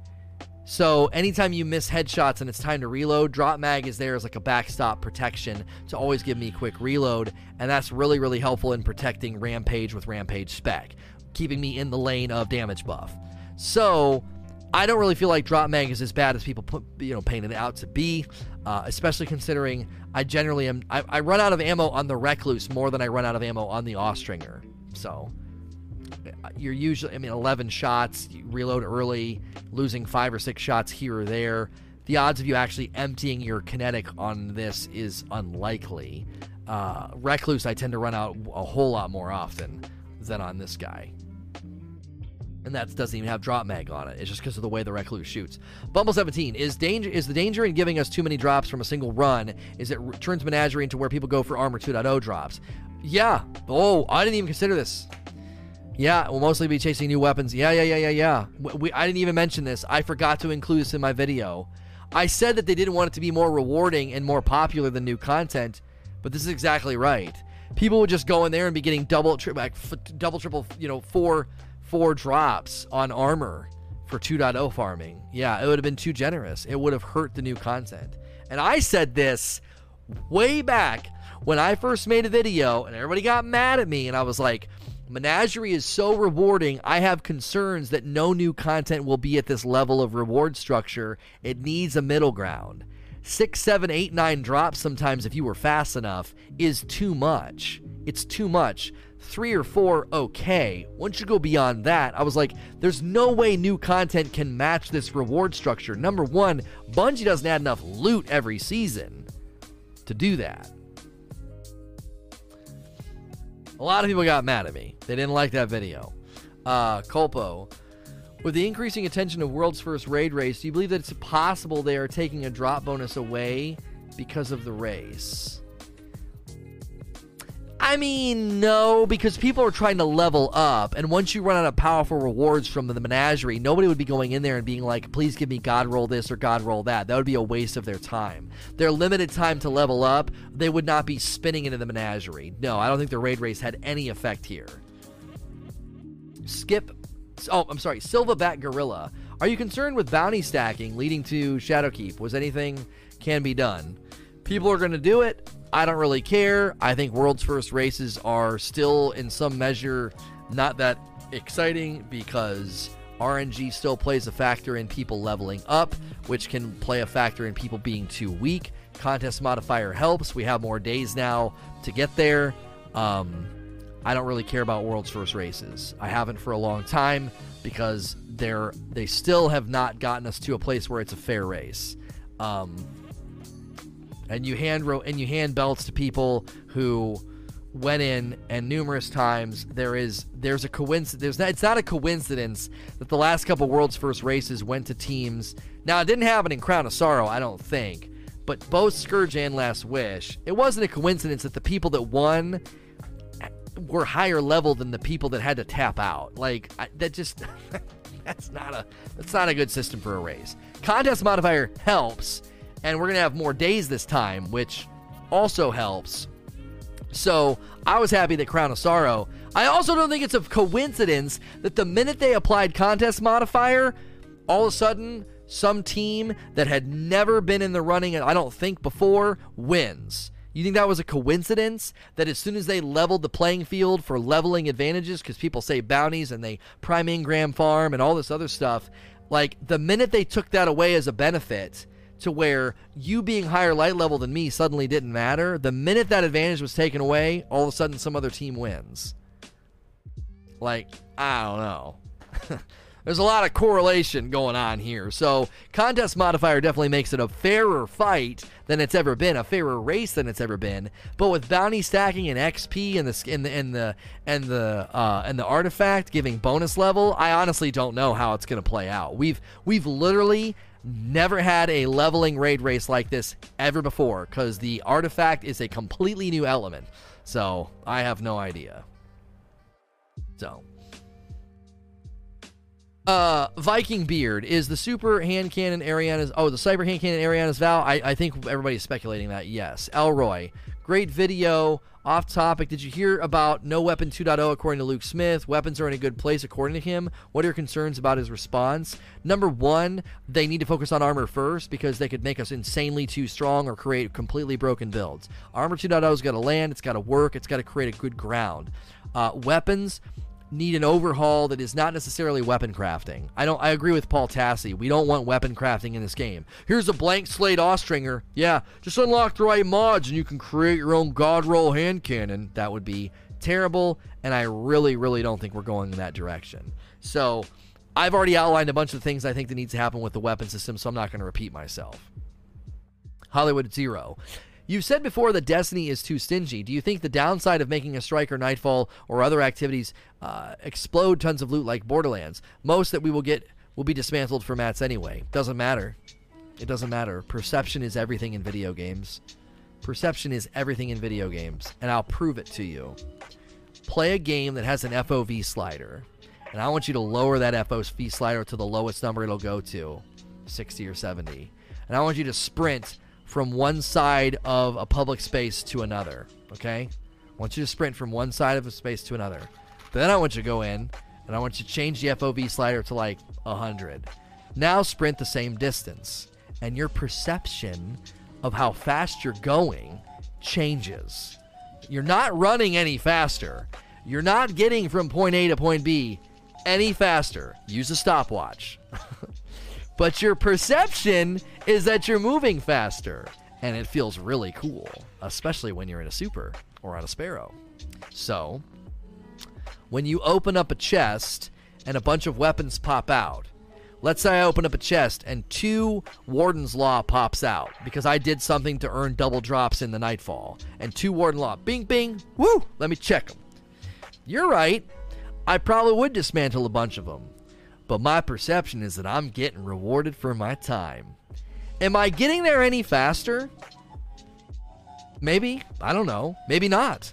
So anytime you miss headshots and it's time to reload, drop mag is there as like a backstop protection to always give me quick reload, and that's really really helpful in protecting Rampage with Rampage spec, keeping me in the lane of damage buff. So I don't really feel like drop mag is as bad as people put you know painted it out to be. uh, especially considering I generally am. I, I, run out of ammo on the Recluse more than I run out of ammo on the Austringer. So uh, you're usually, I mean, 11 shots, reload early, losing five or six shots here or there. The odds of you actually emptying your kinetic on this is unlikely. Uh, Recluse, I tend to run out a whole lot more often than on this guy and that doesn't even have drop mag on it. It's just because of the way the Recluse shoots. Bumble 17 is danger is the danger in giving us too many drops from a single run is it turns Menagerie into where people go for Armor 2.0 drops. Yeah. Oh, I didn't even consider this. Yeah, we'll mostly be chasing new weapons. Yeah, yeah, yeah, yeah, yeah. We, I didn't even mention this. I forgot to include this in my video. I said that they didn't want it to be more rewarding and more popular than new content, but this is exactly right. People would just go in there and be getting double, tri- like, f- double, triple, you know, four four drops on armor for 2.0 farming. Yeah, it would have been too generous. It would have hurt the new content. And I said this way back when I first made a video, and everybody got mad at me, and I was like, Menagerie is so rewarding. I have concerns that no new content will be at this level of reward structure. It needs a middle ground. Six, seven, eight, nine drops sometimes, if you were fast enough, is too much. It's too much three or four, okay. Once you go beyond that, I was like, there's no way new content can match this reward structure. Number one, Bungie doesn't add enough loot every season to do that. A lot of people got mad at me. They didn't like that video. Uh, Colpo. With the increasing attention of World's First Raid Race, do you believe that it's possible they are taking a drop bonus away because of the race? I mean, no, because people are trying to level up, and once you run out of powerful rewards from the menagerie, nobody would be going in there and being like, please give me God roll this or God roll that. That would be a waste of their time. Their limited time to level up, they would not be spinning into the menagerie. No, I don't think the raid race had any effect here. Skip. Oh, I'm sorry. Silverback Gorilla. Are you concerned with bounty stacking leading to Shadowkeep? Was anything can be done? People are going to do it. I don't really care. I think world's first races are still, in some measure, not that exciting because RNG still plays a factor in people leveling up, which can play a factor in people being too weak. Contest modifier helps. We have more days now to get there. Um, I don't really care about world's first races. I haven't for a long time because they're they still have not gotten us to a place where it's a fair race. Um, and you hand ro- and you hand belts to people who went in and numerous times there is there's a coincidence there's not, it's not a coincidence that the last couple world's first races went to teams. Now it didn't happen in crown of sorrow i don't think but both scourge and last wish it wasn't a coincidence that the people that won eh, were higher level than the people that had to tap out. Like I, that just that's not a that's not a good system for a race. Contest modifier helps and we're going to have more days this time, which also helps. So I was happy that Crown of Sorrow. I also don't think it's a coincidence that the minute they applied contest modifier, all of a sudden some team that had never been in the running, I don't think before, wins. You think that was a coincidence that as soon as they leveled the playing field for leveling advantages, because people say bounties and they prime engram farm and all this other stuff, like the minute they took that away as a benefit, to where you being higher light level than me suddenly didn't matter. The minute that advantage was taken away, all of a sudden some other team wins. Like, I don't know. There's a lot of correlation going on here. So, contest modifier definitely makes it a fairer fight than it's ever been, a fairer race than it's ever been. But with bounty stacking and XP and the and the and the and the uh, and the artifact giving bonus level, I honestly don't know how it's going to play out. We've we've literally never had a leveling raid race like this ever before because the artifact is a completely new element. So I have no idea. So. Uh, Viking Beard is the super hand cannon Eriana's. Oh, the cyber hand cannon Eriana's Vow. I, I think everybody's speculating that. Yes. Elroy, great video. Off topic, did you hear about No Weapon 2.0 according to Luke Smith? Weapons are in a good place according to him. What are your concerns about his response? Number one, they need to focus on armor first because they could make us insanely too strong or create completely broken builds. Armor 2.0's got to land, it's got to work, it's got to create a good ground. Uh, weapons, need an overhaul that is not necessarily weapon crafting. I don't I agree with Paul Tassi. We don't want weapon crafting in this game. Here's a blank slate Austringer. Yeah, just unlock the right mods and you can create your own god roll hand cannon. That would be terrible and I really really don't think we're going in that direction. So, I've already outlined a bunch of things I think that needs to happen with the weapon system, so I'm not going to repeat myself. Hollywood Zero. You've said before that Destiny is too stingy. Do you think the downside of making a Striker Nightfall or other activities uh, explode tons of loot like Borderlands? Most that we will get will be dismantled for mats anyway. Doesn't matter. It doesn't matter. Perception is everything in video games. Perception is everything in video games, and I'll prove it to you. Play a game that has an FOV slider, and I want you to lower that FOV slider to the lowest number it'll go to 60 or 70. And I want you to sprint from one side of a public space to another. Okay? I want you to sprint from one side of a space to another. Then I want you to go in and I want you to change the FOV slider to like 100. Now sprint the same distance. And your perception of how fast you're going changes. You're not running any faster. You're not getting from point A to point B any faster. Use a stopwatch. but your perception is that you're moving faster. And it feels really cool, especially when you're in a super or on a sparrow. So, when you open up a chest and a bunch of weapons pop out, let's say I open up a chest and two Warden's Law pops out because I did something to earn double drops in the Nightfall, and two Warden Law, bing, bing, woo, let me check them. You're right. I probably would dismantle a bunch of them. But my perception is that I'm getting rewarded for my time. Am I getting there any faster? Maybe. I don't know. Maybe not.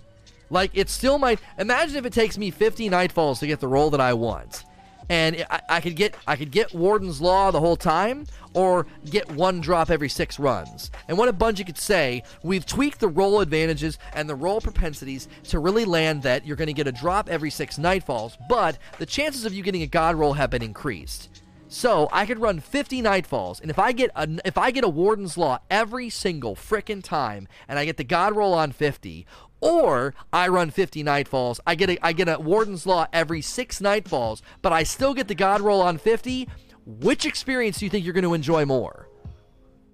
Like, it still might. Imagine if it takes me 50 Nightfalls to get the role that I want and I, I, could get I could get Warden's Law the whole time, or get one drop every six runs. And what a Bungie could say, we've tweaked the roll advantages and the roll propensities to really land that you're going to get a drop every six Nightfalls, but the chances of you getting a God roll have been increased. So I could run 50 Nightfalls, and if I get a if I get a Warden's Law every single frickin' time, and I get the God roll on 50, or I run 50 Nightfalls. I get a I get a Warden's Law every six Nightfalls, but I still get the God roll on 50. Which experience do you think you're going to enjoy more?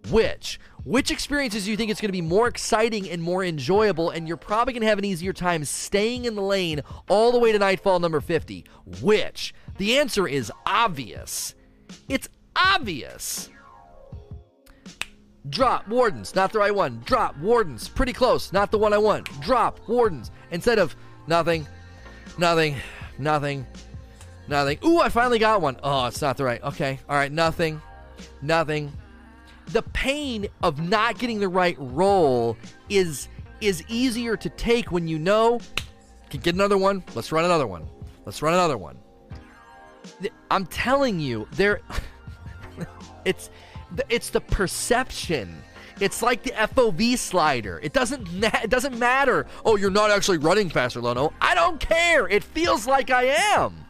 Which? Which experiences do you think it's going to be more exciting and more enjoyable, and you're probably going to have an easier time staying in the lane all the way to Nightfall number 50? Which? The answer is obvious. It's obvious. Drop Wardens, not the right one. Drop Wardens, pretty close, not the one I want. Drop Wardens instead of nothing, nothing, nothing, nothing. Ooh, I finally got one. Oh, it's not the right. Okay, all right, nothing, nothing. The pain of not getting the right roll is is easier to take when you know can get another one. Let's run another one. Let's run another one. I'm telling you, there it's it's the perception. It's like the FOV slider. It doesn't it doesn't matter. Oh, you're not actually running faster, Lono. I don't care. It feels like I am.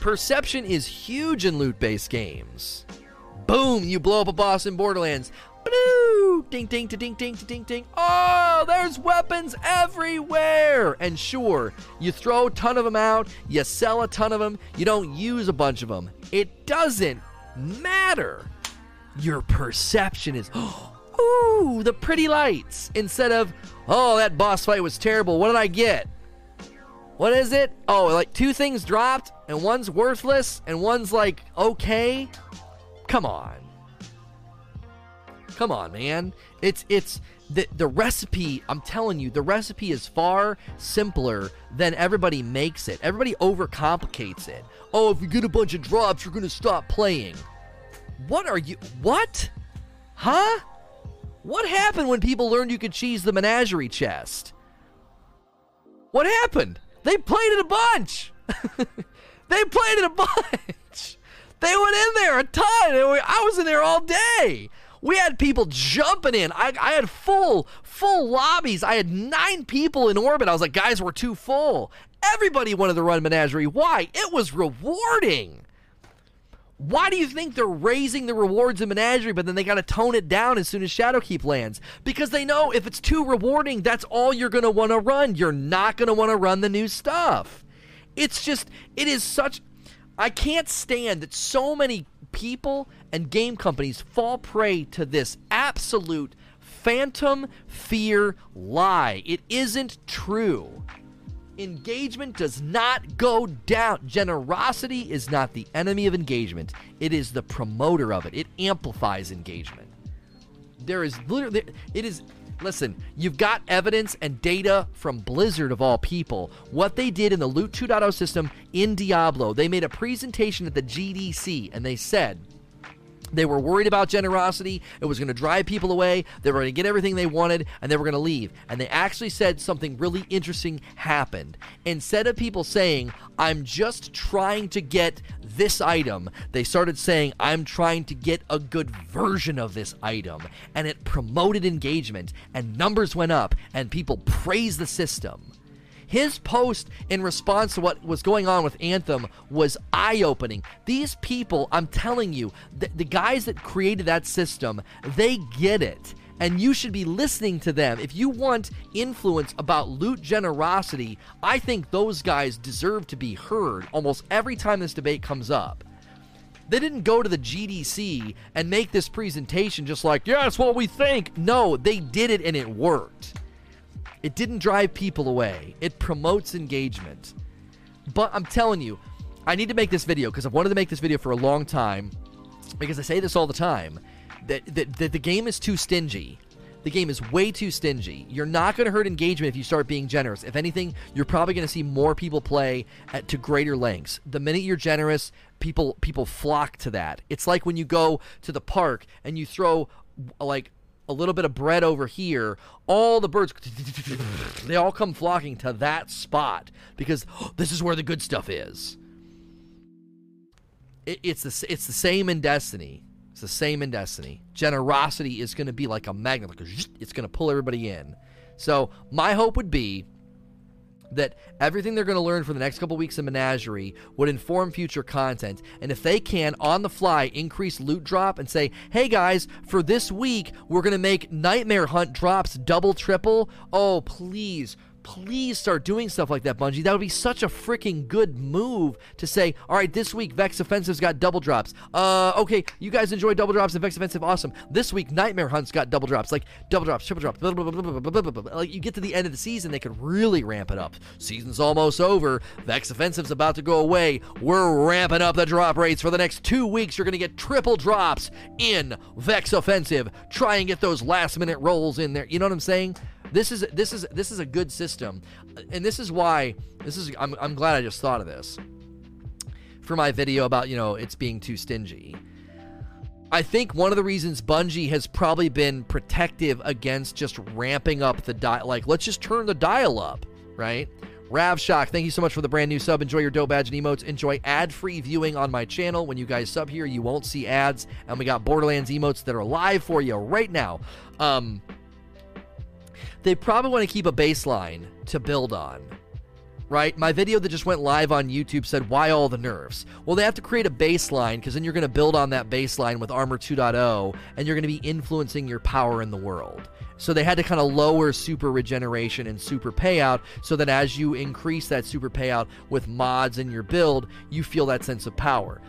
Perception is huge in loot-based games. Boom, you blow up a boss in Borderlands. Ding, ding, ding, ding, ding, ding. Oh, there's weapons everywhere! And sure, you throw a ton of them out, you sell a ton of them, you don't use a bunch of them. It doesn't matter. Your perception is, ooh, the pretty lights, instead of, oh, that boss fight was terrible. What did I get? What is it? Oh, like two things dropped, and one's worthless, and one's like okay. Come on. Come on, man. It's it's the the recipe, I'm telling you, the recipe is far simpler than everybody makes it. Everybody overcomplicates it. Oh, if you get a bunch of drops, you're going to stop playing. What are you What? Huh? What happened when people learned you could cheese the menagerie chest? What happened? They played it a bunch. they played it a bunch. They went in there a ton. I was in there all day. We had people jumping in. I, I had full, full lobbies. I had nine people in orbit. I was like, guys, we're too full. Everybody wanted to run Menagerie. Why? It was rewarding. Why do you think they're raising the rewards in Menagerie, but then they got to tone it down as soon as Shadowkeep lands? Because they know if it's too rewarding, that's all you're going to want to run. You're not going to want to run the new stuff. It's just, it is such. I can't stand that so many people and game companies fall prey to this absolute phantom fear lie. It isn't true. Engagement does not go down. Generosity is not the enemy of engagement, it is the promoter of it. It amplifies engagement. There is literally, it is, listen, you've got evidence and data from Blizzard of all people. What they did in the Loot 2.0 system in Diablo, they made a presentation at the GDC and they said, they were worried about generosity. It was going to drive people away. They were going to get everything they wanted and they were going to leave. And they actually said something really interesting happened. Instead of people saying, I'm just trying to get this item, they started saying, I'm trying to get a good version of this item. And it promoted engagement and numbers went up and people praised the system. His post in response to what was going on with Anthem was eye opening. These people, I'm telling you, the, the guys that created that system, they get it and you should be listening to them. If you want influence about loot generosity, I think those guys deserve to be heard almost every time this debate comes up. They didn't go to the GDC and make this presentation just like, yeah, that's what we think. No, they did it and it worked. It didn't drive people away. It promotes engagement. But I'm telling you, I need to make this video because I've wanted to make this video for a long time because I say this all the time that, that, that the game is too stingy. The game is way too stingy. You're not going to hurt engagement if you start being generous. If anything, you're probably going to see more people play at, to greater lengths. The minute you're generous, people people flock to that. It's like when you go to the park and you throw like a little bit of bread over here, all the birds they all come flocking to that spot because oh, this is where the good stuff is. It, it's the it's the same in Destiny. It's the same in Destiny. Generosity is going to be like a magnet, like a, it's going to pull everybody in. So my hope would be that everything they're going to learn for the next couple weeks in Menagerie would inform future content. And if they can, on the fly, increase loot drop and say, hey guys, for this week, we're going to make Nightmare Hunt drops double, triple. Oh, please please start doing stuff like that, Bungie. That would be such a freaking good move to say, all right, this week Vex Offensive's got double drops. Uh, okay, you guys enjoy double drops and Vex Offensive, awesome. This week Nightmare Hunt's got double drops, like double drops, triple drops, blah, blah, blah, like you get to the end of the season, they could really ramp it up. Season's almost over. Vex Offensive's about to go away. We're ramping up the drop rates for the next two weeks. You're gonna get triple drops in Vex Offensive. Try and get those last minute rolls in there. You know what I'm saying? This is this is this is a good system, and this is why this is. I'm I'm glad I just thought of this for my video about you know it's being too stingy. I think one of the reasons Bungie has probably been protective against just ramping up the dial, like let's just turn the dial up, right? Ravshock, thank you so much for the brand new sub. Enjoy your dope badge and emotes. Enjoy ad-free viewing on my channel. When you guys sub here, you won't see ads, and we got Borderlands emotes that are live for you right now. Um, they probably want to keep a baseline to build on. Right? My video that just went live on YouTube said, Why all the nerfs? Well, they have to create a baseline because then you're going to build on that baseline with Armor 2.0 and you're going to be influencing your power in the world. So they had to kind of lower super regeneration and super payout so that as you increase that super payout with mods in your build, you feel that sense of power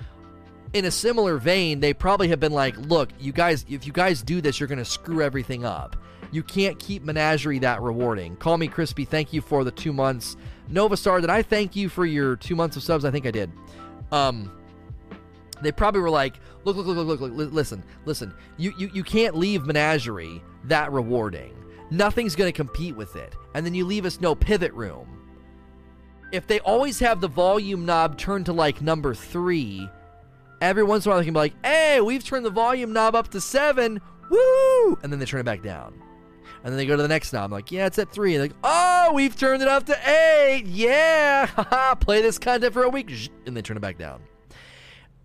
in a similar vein, they probably have been like, look, you guys, if you guys do this, you're going to screw everything up. You can't keep Menagerie that rewarding. Call me Crispy. Thank you for the two months. Nova Star, did I thank you for your two months of subs? I think I did. Um, they probably were like, look, look, look, look, look, look listen, listen. You, you, you can't leave Menagerie that rewarding. Nothing's going to compete with it. And then you leave us no pivot room. If they always have the volume knob turned to like number three, every once in a while they can be like, hey, we've turned the volume knob up to seven. Woo! And then they turn it back down. And then they go to the next knob. I'm like, yeah, it's at three. And like, oh, we've turned it up to eight. Yeah, play this content for a week, and they turn it back down.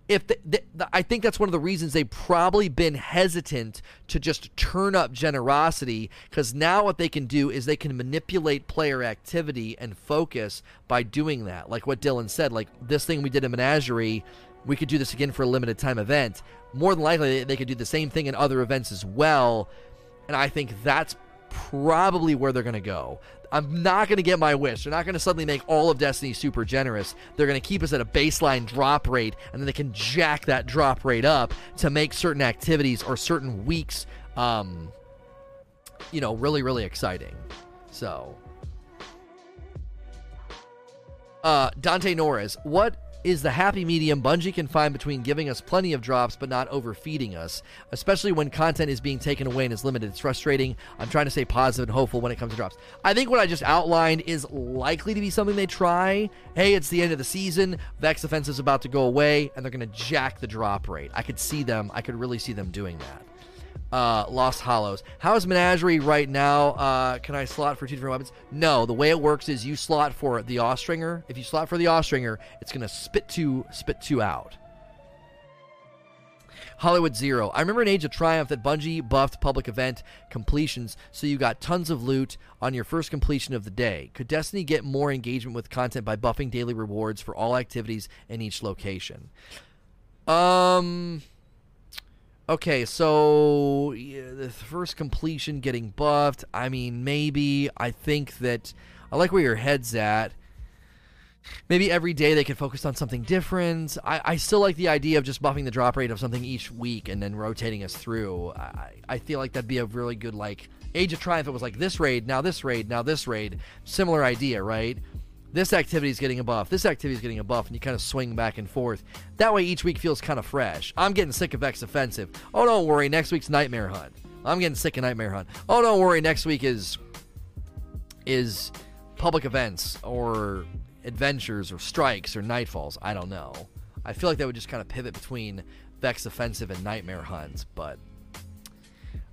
If the, the, the, I think that's one of the reasons they've probably been hesitant to just turn up generosity, because now what they can do is they can manipulate player activity and focus by doing that. Like what Dylan said, like this thing we did in Menagerie we could do this again for a limited time event. More than likely, they could do the same thing in other events as well. And I think that's probably where they're going to go. I'm not going to get my wish. They're not going to suddenly make all of Destiny super generous. They're going to keep us at a baseline drop rate, and then they can jack that drop rate up to make certain activities or certain weeks, um, you know, really, really exciting. So, uh, Dante Norris, what is the happy medium Bungie can find between giving us plenty of drops but not overfeeding us, especially when content is being taken away and is limited. It's frustrating. I'm trying to stay positive and hopeful when it comes to drops. I think what I just outlined is likely to be something they try. Hey, it's the end of the season. Vex offensive is about to go away, and they're going to jack the drop rate. I could see them. I could really see them doing that uh, Lost Hollows. How is Menagerie right now? Uh, can I slot for two different weapons? No. The way it works is you slot for the Austringer. If you slot for the Austringer, it's going to spit two, spit two out. Hollywood Zero. I remember in Age of Triumph that Bungie buffed public event completions, so you got tons of loot on your first completion of the day. Could Destiny get more engagement with content by buffing daily rewards for all activities in each location? Um. Okay, so yeah, the first completion getting buffed. I mean, maybe. I think that I like where your head's at. Maybe every day they could focus on something different. I, I still like the idea of just buffing the drop rate of something each week and then rotating us through. I, I feel like that'd be a really good, like, Age of Triumph. It was like this raid, now this raid, now this raid. Similar idea, right? This activity is getting a buff, this activity is getting a buff, and you kind of swing back and forth. That way, each week feels kind of fresh. I'm getting sick of Vex Offensive. Oh, don't worry, next week's Nightmare Hunt. I'm getting sick of Nightmare Hunt. Oh, don't worry, next week is is public events or adventures or strikes or nightfalls. I don't know. I feel like that would just kind of pivot between Vex Offensive and Nightmare Hunt, but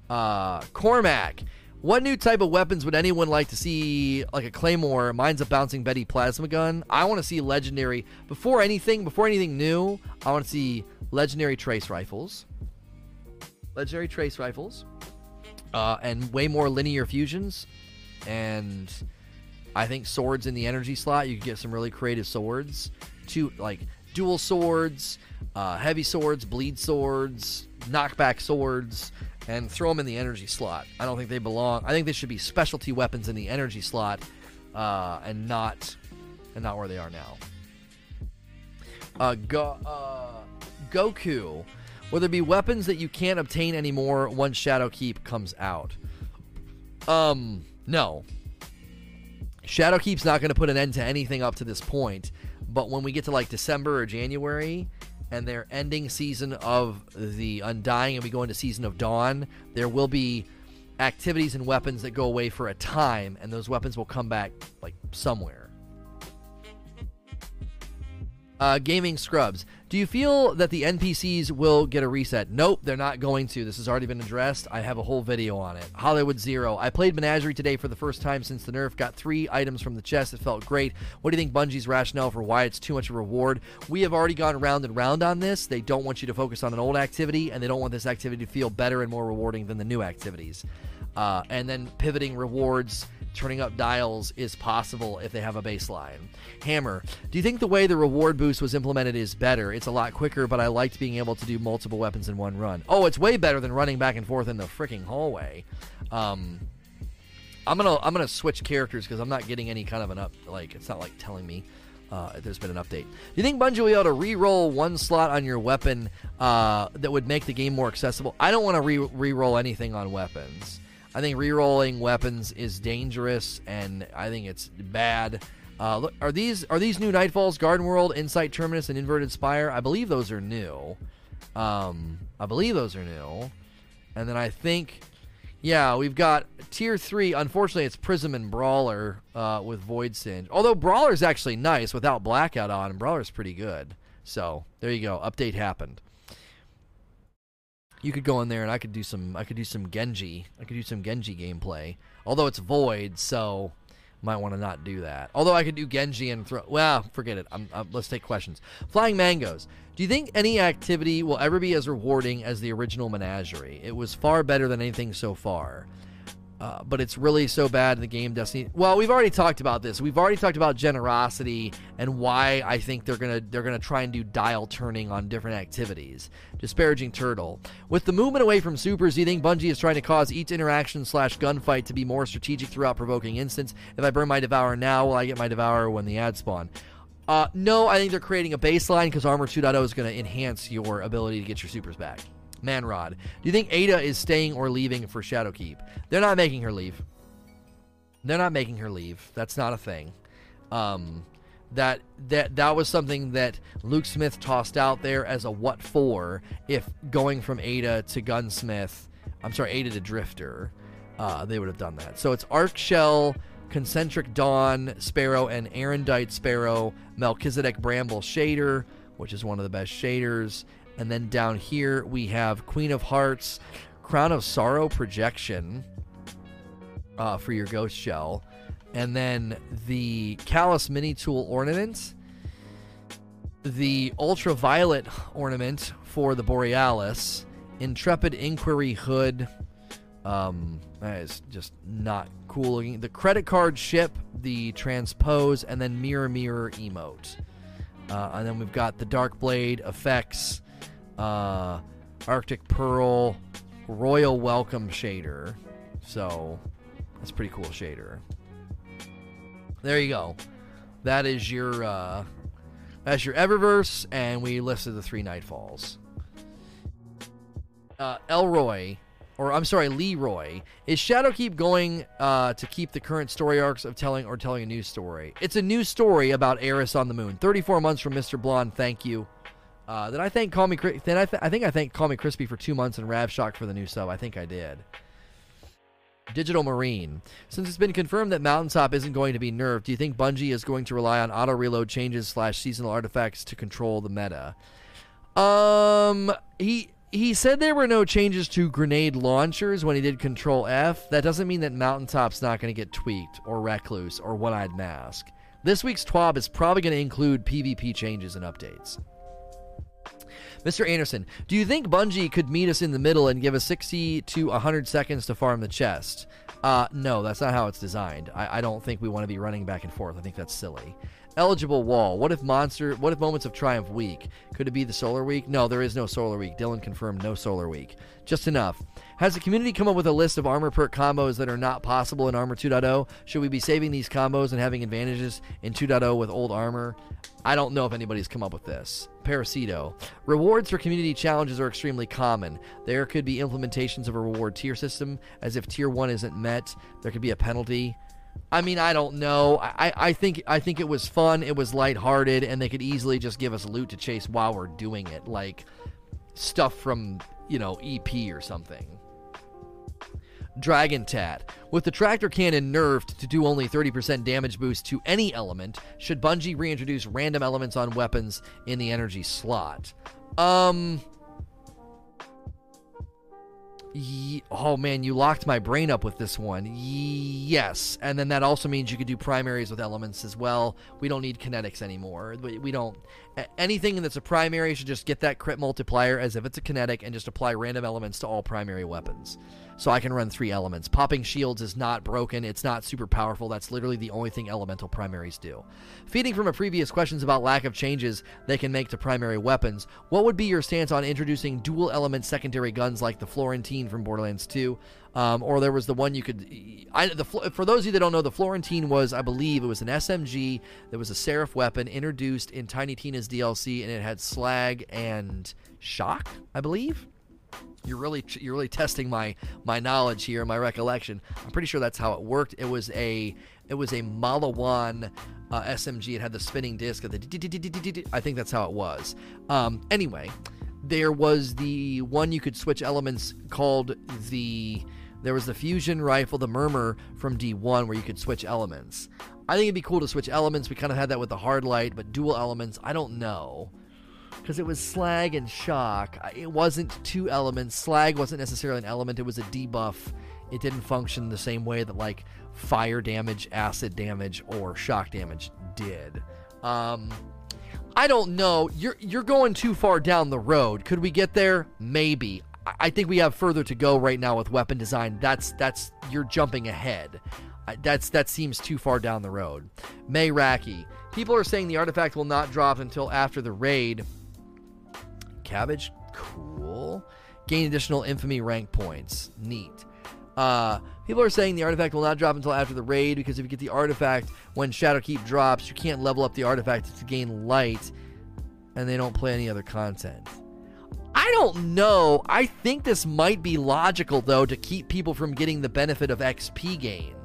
uh, Cormac. What new type of weapons would anyone like to see? Like a claymore, mine's a bouncing Betty plasma gun. I want to see legendary before anything. Before anything new, I want to see legendary trace rifles. Legendary trace rifles, uh, and way more linear fusions, and I think swords in the energy slot. You could get some really creative swords. Two like dual swords, uh, heavy swords, bleed swords, knockback swords and throw them in the energy slot. I don't think they belong. I think they should be specialty weapons in the energy slot, uh, and not and not where they are now. Uh, go, uh, Goku. Will there be weapons that you can't obtain anymore once Shadow Keep comes out? Um, no. Shadow Keep's not going to put an end to anything up to this point, but when we get to like December or January, and they're ending season of the Undying and we go into season of Dawn, there will be activities and weapons that go away for a time, and those weapons will come back like somewhere. Uh, gaming scrubs. Do you feel that the NPCs will get a reset? Nope, they're not going to. This has already been addressed. I have a whole video on it. Hollywood Zero. I played Menagerie today for the first time since the nerf. Got three items from the chest. It felt great. What do you think Bungie's rationale for why it's too much of a reward? We have already gone round and round on this. They don't want you to focus on an old activity, and they don't want this activity to feel better and more rewarding than the new activities. Uh, and then pivoting rewards turning up dials is possible if they have a baseline. Hammer, do you think the way the reward boost was implemented is better? It's a lot quicker, but I liked being able to do multiple weapons in one run. Oh, it's way better than running back and forth in the freaking hallway. Um, I'm gonna I'm gonna switch characters because I'm not getting any kind of an up like it's not like telling me uh, there's been an update. Do you think Bungie will be able to re-roll one slot on your weapon uh, that would make the game more accessible? I don't want to re- re-roll anything on weapons. I think re-rolling weapons is dangerous, and I think it's bad. Uh, look, are these are these new Nightfalls, Garden World, Insight Terminus, and Inverted Spire? I believe those are new. Um, I believe those are new. And then I think, yeah, we've got tier three. Unfortunately, it's Prism and Brawler uh, with Void Singe. Although Brawler's actually nice without Blackout on, and Brawler's pretty good. So there you go. Update happened you could go in there and I could do some I could do some Genji. I could do some Genji gameplay. Although it's void, so might want to not do that. Although I could do Genji and throw. Well, forget it. I'm, I'm, let's take questions. Flying Mangoes. Do you think any activity will ever be as rewarding as the original Menagerie? It was far better than anything so far. Uh, but it's really so bad in the game Destiny. Well, we've already talked about this. We've already talked about generosity and why I think they're gonna they're gonna try and do dial turning on different activities. Disparaging turtle. With the movement away from supers, you think Bungie is trying to cause each interaction slash gunfight to be more strategic throughout provoking instance? If I burn my Devourer now, will I get my Devourer when the ads spawn? Uh, no, I think they're creating a baseline because Armor 2.0 is going to enhance your ability to get your supers back. Manrod. Do you think Ada is staying or leaving for Shadowkeep? They're not making her leave. They're not making her leave. That's not a thing. Um, that that that was something that Luke Smith tossed out there as a what for if going from Ada to Gunsmith, I'm sorry, Ada to Drifter, uh, they would have done that. So it's Arc Shell, Concentric Dawn Sparrow, and Erendite Sparrow, Melchizedek Bramble Shader, which is one of the best shaders, and then down here we have Queen of Hearts, Crown of Sorrow Projection uh, for your Ghost Shell. And then the Calus Mini Tool Ornament, the Ultraviolet Ornament for the Borealis, Intrepid Inquiry Hood. Um, that is just not cool looking. The credit card ship, the transpose, and then mirror mirror emote. Uh, and then we've got the Dark Blade effects, uh, Arctic Pearl, Royal Welcome shader. So that's pretty cool shader. There you go. That is your uh, that's your Eververse, and we listed the three Nightfalls. Uh, Elroy, or I'm sorry, Leroy, is Shadowkeep going uh, to keep the current story arcs of telling or telling a new story? It's a new story about Eris on the Moon. 34 months from Mr. Blonde. Thank you. Uh, then I thank Call Me then I, th- I think I thanked Call Me Crispy for two months and Ravshock for the new sub. I think I did. Digital Marine. Since it's been confirmed that Mountaintop isn't going to be nerfed, do you think Bungie is going to rely on auto reload changes slash seasonal artifacts to control the meta? Um, he he said there were no changes to grenade launchers when he did Control F. That doesn't mean that Mountaintop's not going to get tweaked or Recluse or One Eyed Mask. This week's TWAB is probably going to include PvP changes and updates. Mr. Anderson, do you think Bungie could meet us in the middle and give us 60 to 100 seconds to farm the chest? Uh, no, that's not how it's designed. I, I don't think we want to be running back and forth. I think that's silly. Eligible wall. What if monster? What if moments of triumph week? Could it be the solar week? No, there is no solar week. Dylan confirmed no solar week. Just enough. Has the community come up with a list of armor perk combos that are not possible in Armor 2.0? Should we be saving these combos and having advantages in 2.0 with old armor? I don't know if anybody's come up with this. Parasito. Rewards for community challenges are extremely common. There could be implementations of a reward tier system, as if tier 1 isn't met, there could be a penalty. I mean, I don't know. I, I think I think it was fun. It was lighthearted, and they could easily just give us loot to chase while we're doing it, like stuff from you know EP or something. Dragon Tat. With the tractor cannon nerfed to do only 30% damage boost to any element, should Bungie reintroduce random elements on weapons in the energy slot? Um, Ye- oh man, you locked my brain up with this one. Yes, and then that also means you could do primaries with elements as well. We don't need kinetics anymore. We, we don't. Anything that's a primary should just get that crit multiplier as if it's a kinetic and just apply random elements to all primary weapons so I can run three elements. Popping shields is not broken, it's not super powerful. That's literally the only thing elemental primaries do. Feeding from a previous questions about lack of changes they can make to primary weapons, what would be your stance on introducing dual element secondary guns like the Florentine from Borderlands 2? Um, or there was the one you could. I, the, for those of you that don't know, the Florentine was, I believe, it was an SMG. There was a Seraph weapon introduced in Tiny Tina's DLC, and it had slag and shock, I believe. You're really you're really testing my my knowledge here, my recollection. I'm pretty sure that's how it worked. It was a it was a Maliwan uh, SMG. It had the spinning disc. Of the I think that's how it was. Um, anyway, there was the one you could switch elements called the. There was the fusion rifle, the Murmur from D1, where you could switch elements. I think it'd be cool to switch elements. We kind of had that with the hard light, but dual elements, I don't know because it was slag and shock. It wasn't two elements. Slag wasn't necessarily an element, it was a debuff. It didn't function the same way that like fire damage, acid damage, or shock damage did. Um, I don't know. You're you're going too far down the road. Could we get there? Maybe. I think we have further to go right now with weapon design. That's that's you're jumping ahead. That's that seems too far down the road. May Raki. People are saying the artifact will not drop until after the raid. Cabbage, cool. Gain additional infamy rank points. Neat. Uh, people are saying the artifact will not drop until after the raid because if you get the artifact when Shadowkeep drops, you can't level up the artifact to gain light, and they don't play any other content. I don't know. I think this might be logical though to keep people from getting the benefit of XP gains.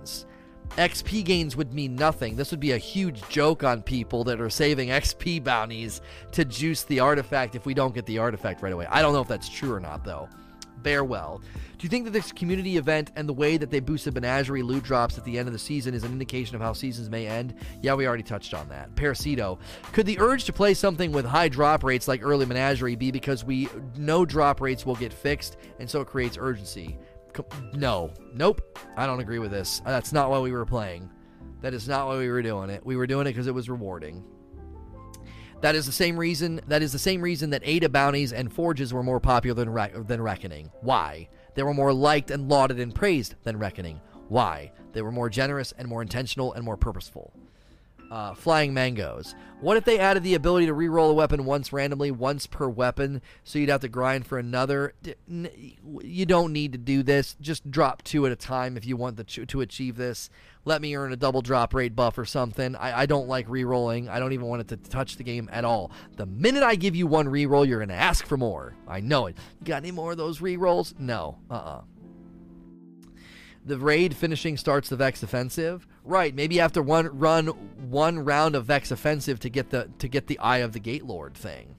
XP gains would mean nothing. This would be a huge joke on people that are saving XP bounties to juice the artifact if we don't get the artifact right away. I don't know if that's true or not though. Bear well. Do you think that this community event and the way that they boosted Menagerie loot drops at the end of the season is an indication of how seasons may end? Yeah, we already touched on that. Parasito. Could the urge to play something with high drop rates like early Menagerie be because we know drop rates will get fixed and so it creates urgency? No. Nope. I don't agree with this. That's not why we were playing. That is not why we were doing it. We were doing it because it was rewarding. That is the same reason. That is the same reason that Ada bounties and forges were more popular than, Re- than Reckoning. Why? They were more liked and lauded and praised than Reckoning. Why? They were more generous and more intentional and more purposeful. Uh, flying mangoes. What if they added the ability to re-roll a weapon once randomly, once per weapon, so you'd have to grind for another? You don't need to do this. Just drop two at a time if you want the, to achieve this let me earn a double drop rate buff or something. I, I don't like re-rolling. I don't even want it to touch the game at all. The minute I give you one re-roll, you're going to ask for more. I know it. You got any more of those re-rolls? No. Uh-uh. The raid finishing starts the Vex offensive. Right, maybe after one run one round of Vex offensive to get the to get the Eye of the Gate Lord thing.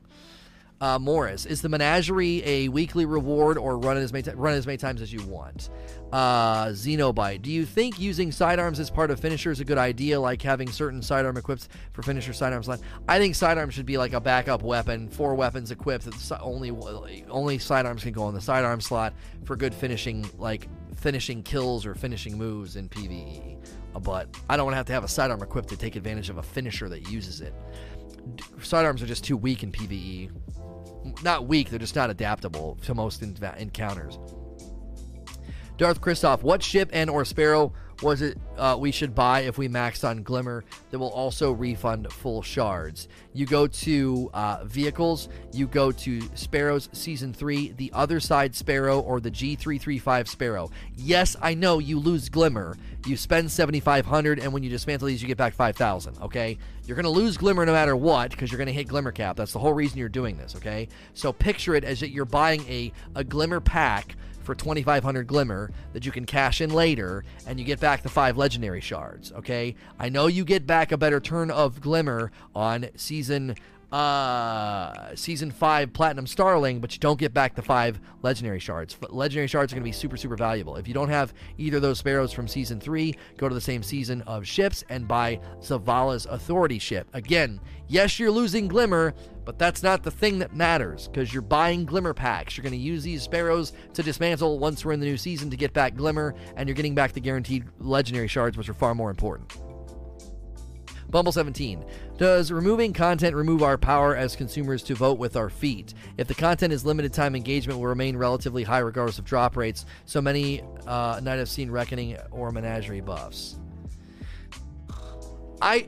Uh, Morris, is the menagerie a weekly reward or run as many t- run as many times as you want? Uh, Xenobite, do you think using sidearms as part of finisher is a good idea, like having certain sidearm equipped for finisher sidearms? Line? I think sidearms should be like a backup weapon, four weapons equipped. Only only sidearms can go in the sidearm slot for good finishing, like finishing kills or finishing moves in PVE. But I don't want to have to have a sidearm equipped to take advantage of a finisher that uses it. Sidearms are just too weak in PVE not weak, they're just not adaptable to most encounters. Darth Christoph, what ship and or sparrow was it uh, we should buy if we maxed on Glimmer that will also refund full shards? You go to uh, vehicles, you go to Sparrows Season 3, the other side Sparrow, or the G335 Sparrow. Yes, I know you lose Glimmer. You spend 7500 and when you dismantle these, you get back 5000 okay? You're going to lose Glimmer no matter what because you're going to hit Glimmer cap. That's the whole reason you're doing this, okay? So picture it as that you're buying a, a Glimmer pack for 2500 glimmer that you can cash in later and you get back the five legendary shards okay? I know you get back a better turn of glimmer on season uh season 5 platinum starling but you don't get back the five legendary shards. Legendary shards are going to be super super valuable. If you don't have either of those sparrows from season 3 go to the same season of ships and buy zavala's authority ship. Again yes you're losing glimmer but that's not the thing that matters because you're buying glimmer packs. You're going to use these sparrows to dismantle once we're in the new season to get back glimmer and you're getting back the guaranteed legendary shards which are far more important. Bumble 17. Does removing content remove our power as consumers to vote with our feet? If the content is limited time engagement will remain relatively high regardless of drop rates, so many uh, Night of Seen Reckoning or Menagerie buffs. I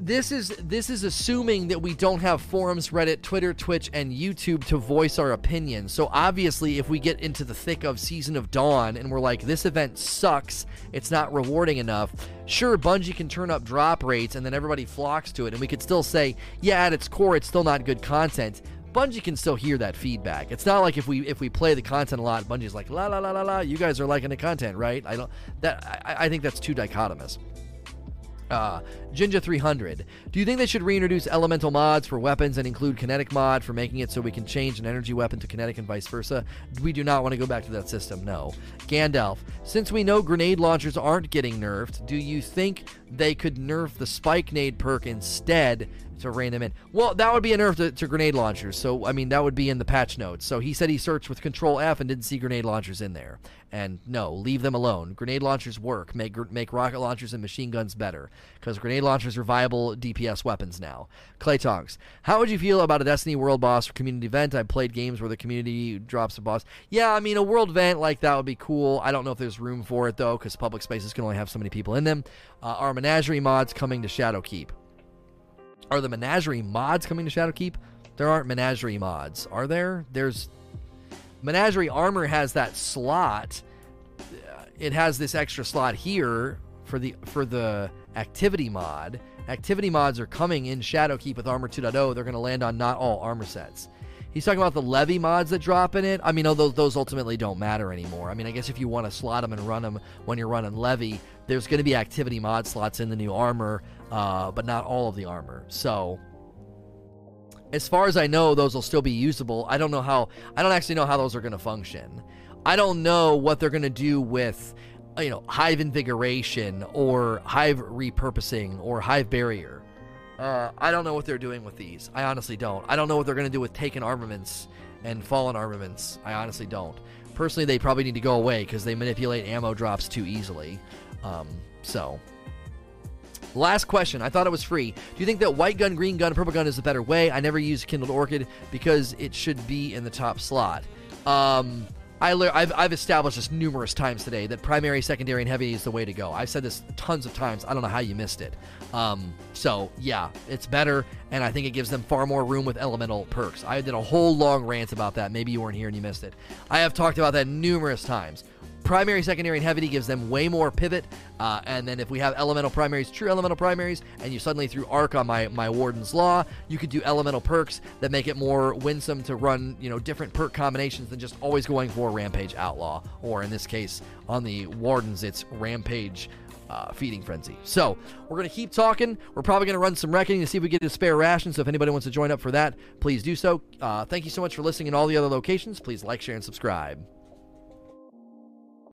this is this is assuming that we don't have forums, Reddit, Twitter, Twitch, and YouTube to voice our opinions. So obviously, if we get into the thick of Season of Dawn and we're like, this event sucks, it's not rewarding enough. Sure, Bungie can turn up drop rates and then everybody flocks to it, and we could still say, yeah, at its core, it's still not good content. Bungie can still hear that feedback. It's not like if we if we play the content a lot, Bungie's like la la la la la. You guys are liking the content, right? I don't. That I, I think that's too dichotomous. Uh, Jinja 300. Do you think they should reintroduce elemental mods for weapons and include kinetic mod for making it so we can change an energy weapon to kinetic and vice versa? We do not want to go back to that system, no. Gandalf. Since we know grenade launchers aren't getting nerfed, do you think they could nerf the Spike Nade perk instead to rein them in. Well, that would be a nerf to, to, grenade launchers. So, I mean, that would be in the patch notes. So he said he searched with Control F and didn't see grenade launchers in there. And no, leave them alone. Grenade launchers work. Make make rocket launchers and machine guns better because grenade launchers are viable DPS weapons now. Clay Tonks, how would you feel about a Destiny World Boss or community event? I've played games where the community drops a boss. Yeah, I mean, a world event like that would be cool. I don't know if there's room for it though because public spaces can only have so many people in them. Uh, are Menagerie mods coming to Shadowkeep? Are the Menagerie mods coming to Shadowkeep? There aren't Menagerie mods, are there? There's Menagerie Armor has that slot. It has this extra slot here for the for the activity mod. Activity mods are coming in Shadowkeep with Armor 2.0. They're going to land on not all armor sets. He's talking about the levy mods that drop in it. I mean, those those ultimately don't matter anymore. I mean, I guess if you want to slot them and run them when you're running levy, there's going to be activity mod slots in the new armor, uh, but not all of the armor. So, as far as I know, those will still be usable. I don't know how. I don't actually know how those are going to function. I don't know what they're going to do with, you know, hive invigoration or hive repurposing or hive barrier. Uh, I don't know what they're doing with these. I honestly don't. I don't know what they're going to do with taken armaments and fallen armaments. I honestly don't. Personally, they probably need to go away because they manipulate ammo drops too easily. Um, so, last question. I thought it was free. Do you think that white gun, green gun, purple gun is the better way? I never use Kindled Orchid because it should be in the top slot. Um, I le- I've, I've established this numerous times today that primary, secondary, and heavy is the way to go. I've said this tons of times. I don't know how you missed it. Um, so yeah, it's better, and I think it gives them far more room with elemental perks. I did a whole long rant about that. Maybe you weren't here and you missed it. I have talked about that numerous times primary, secondary, and heavy gives them way more pivot. Uh, and then if we have elemental primaries, true elemental primaries, and you suddenly threw arc on my my Warden's Law, you could do elemental perks that make it more winsome to run you know different perk combinations than just always going for Rampage Outlaw, or in this case on the Wardens, it's Rampage. Uh, feeding frenzy. So we're going to keep talking. We're probably going to run some reckoning to see if we get a spare ration. So if anybody wants to join up for that, please do so. Uh, thank you so much for listening in all the other locations. Please like, share, and subscribe.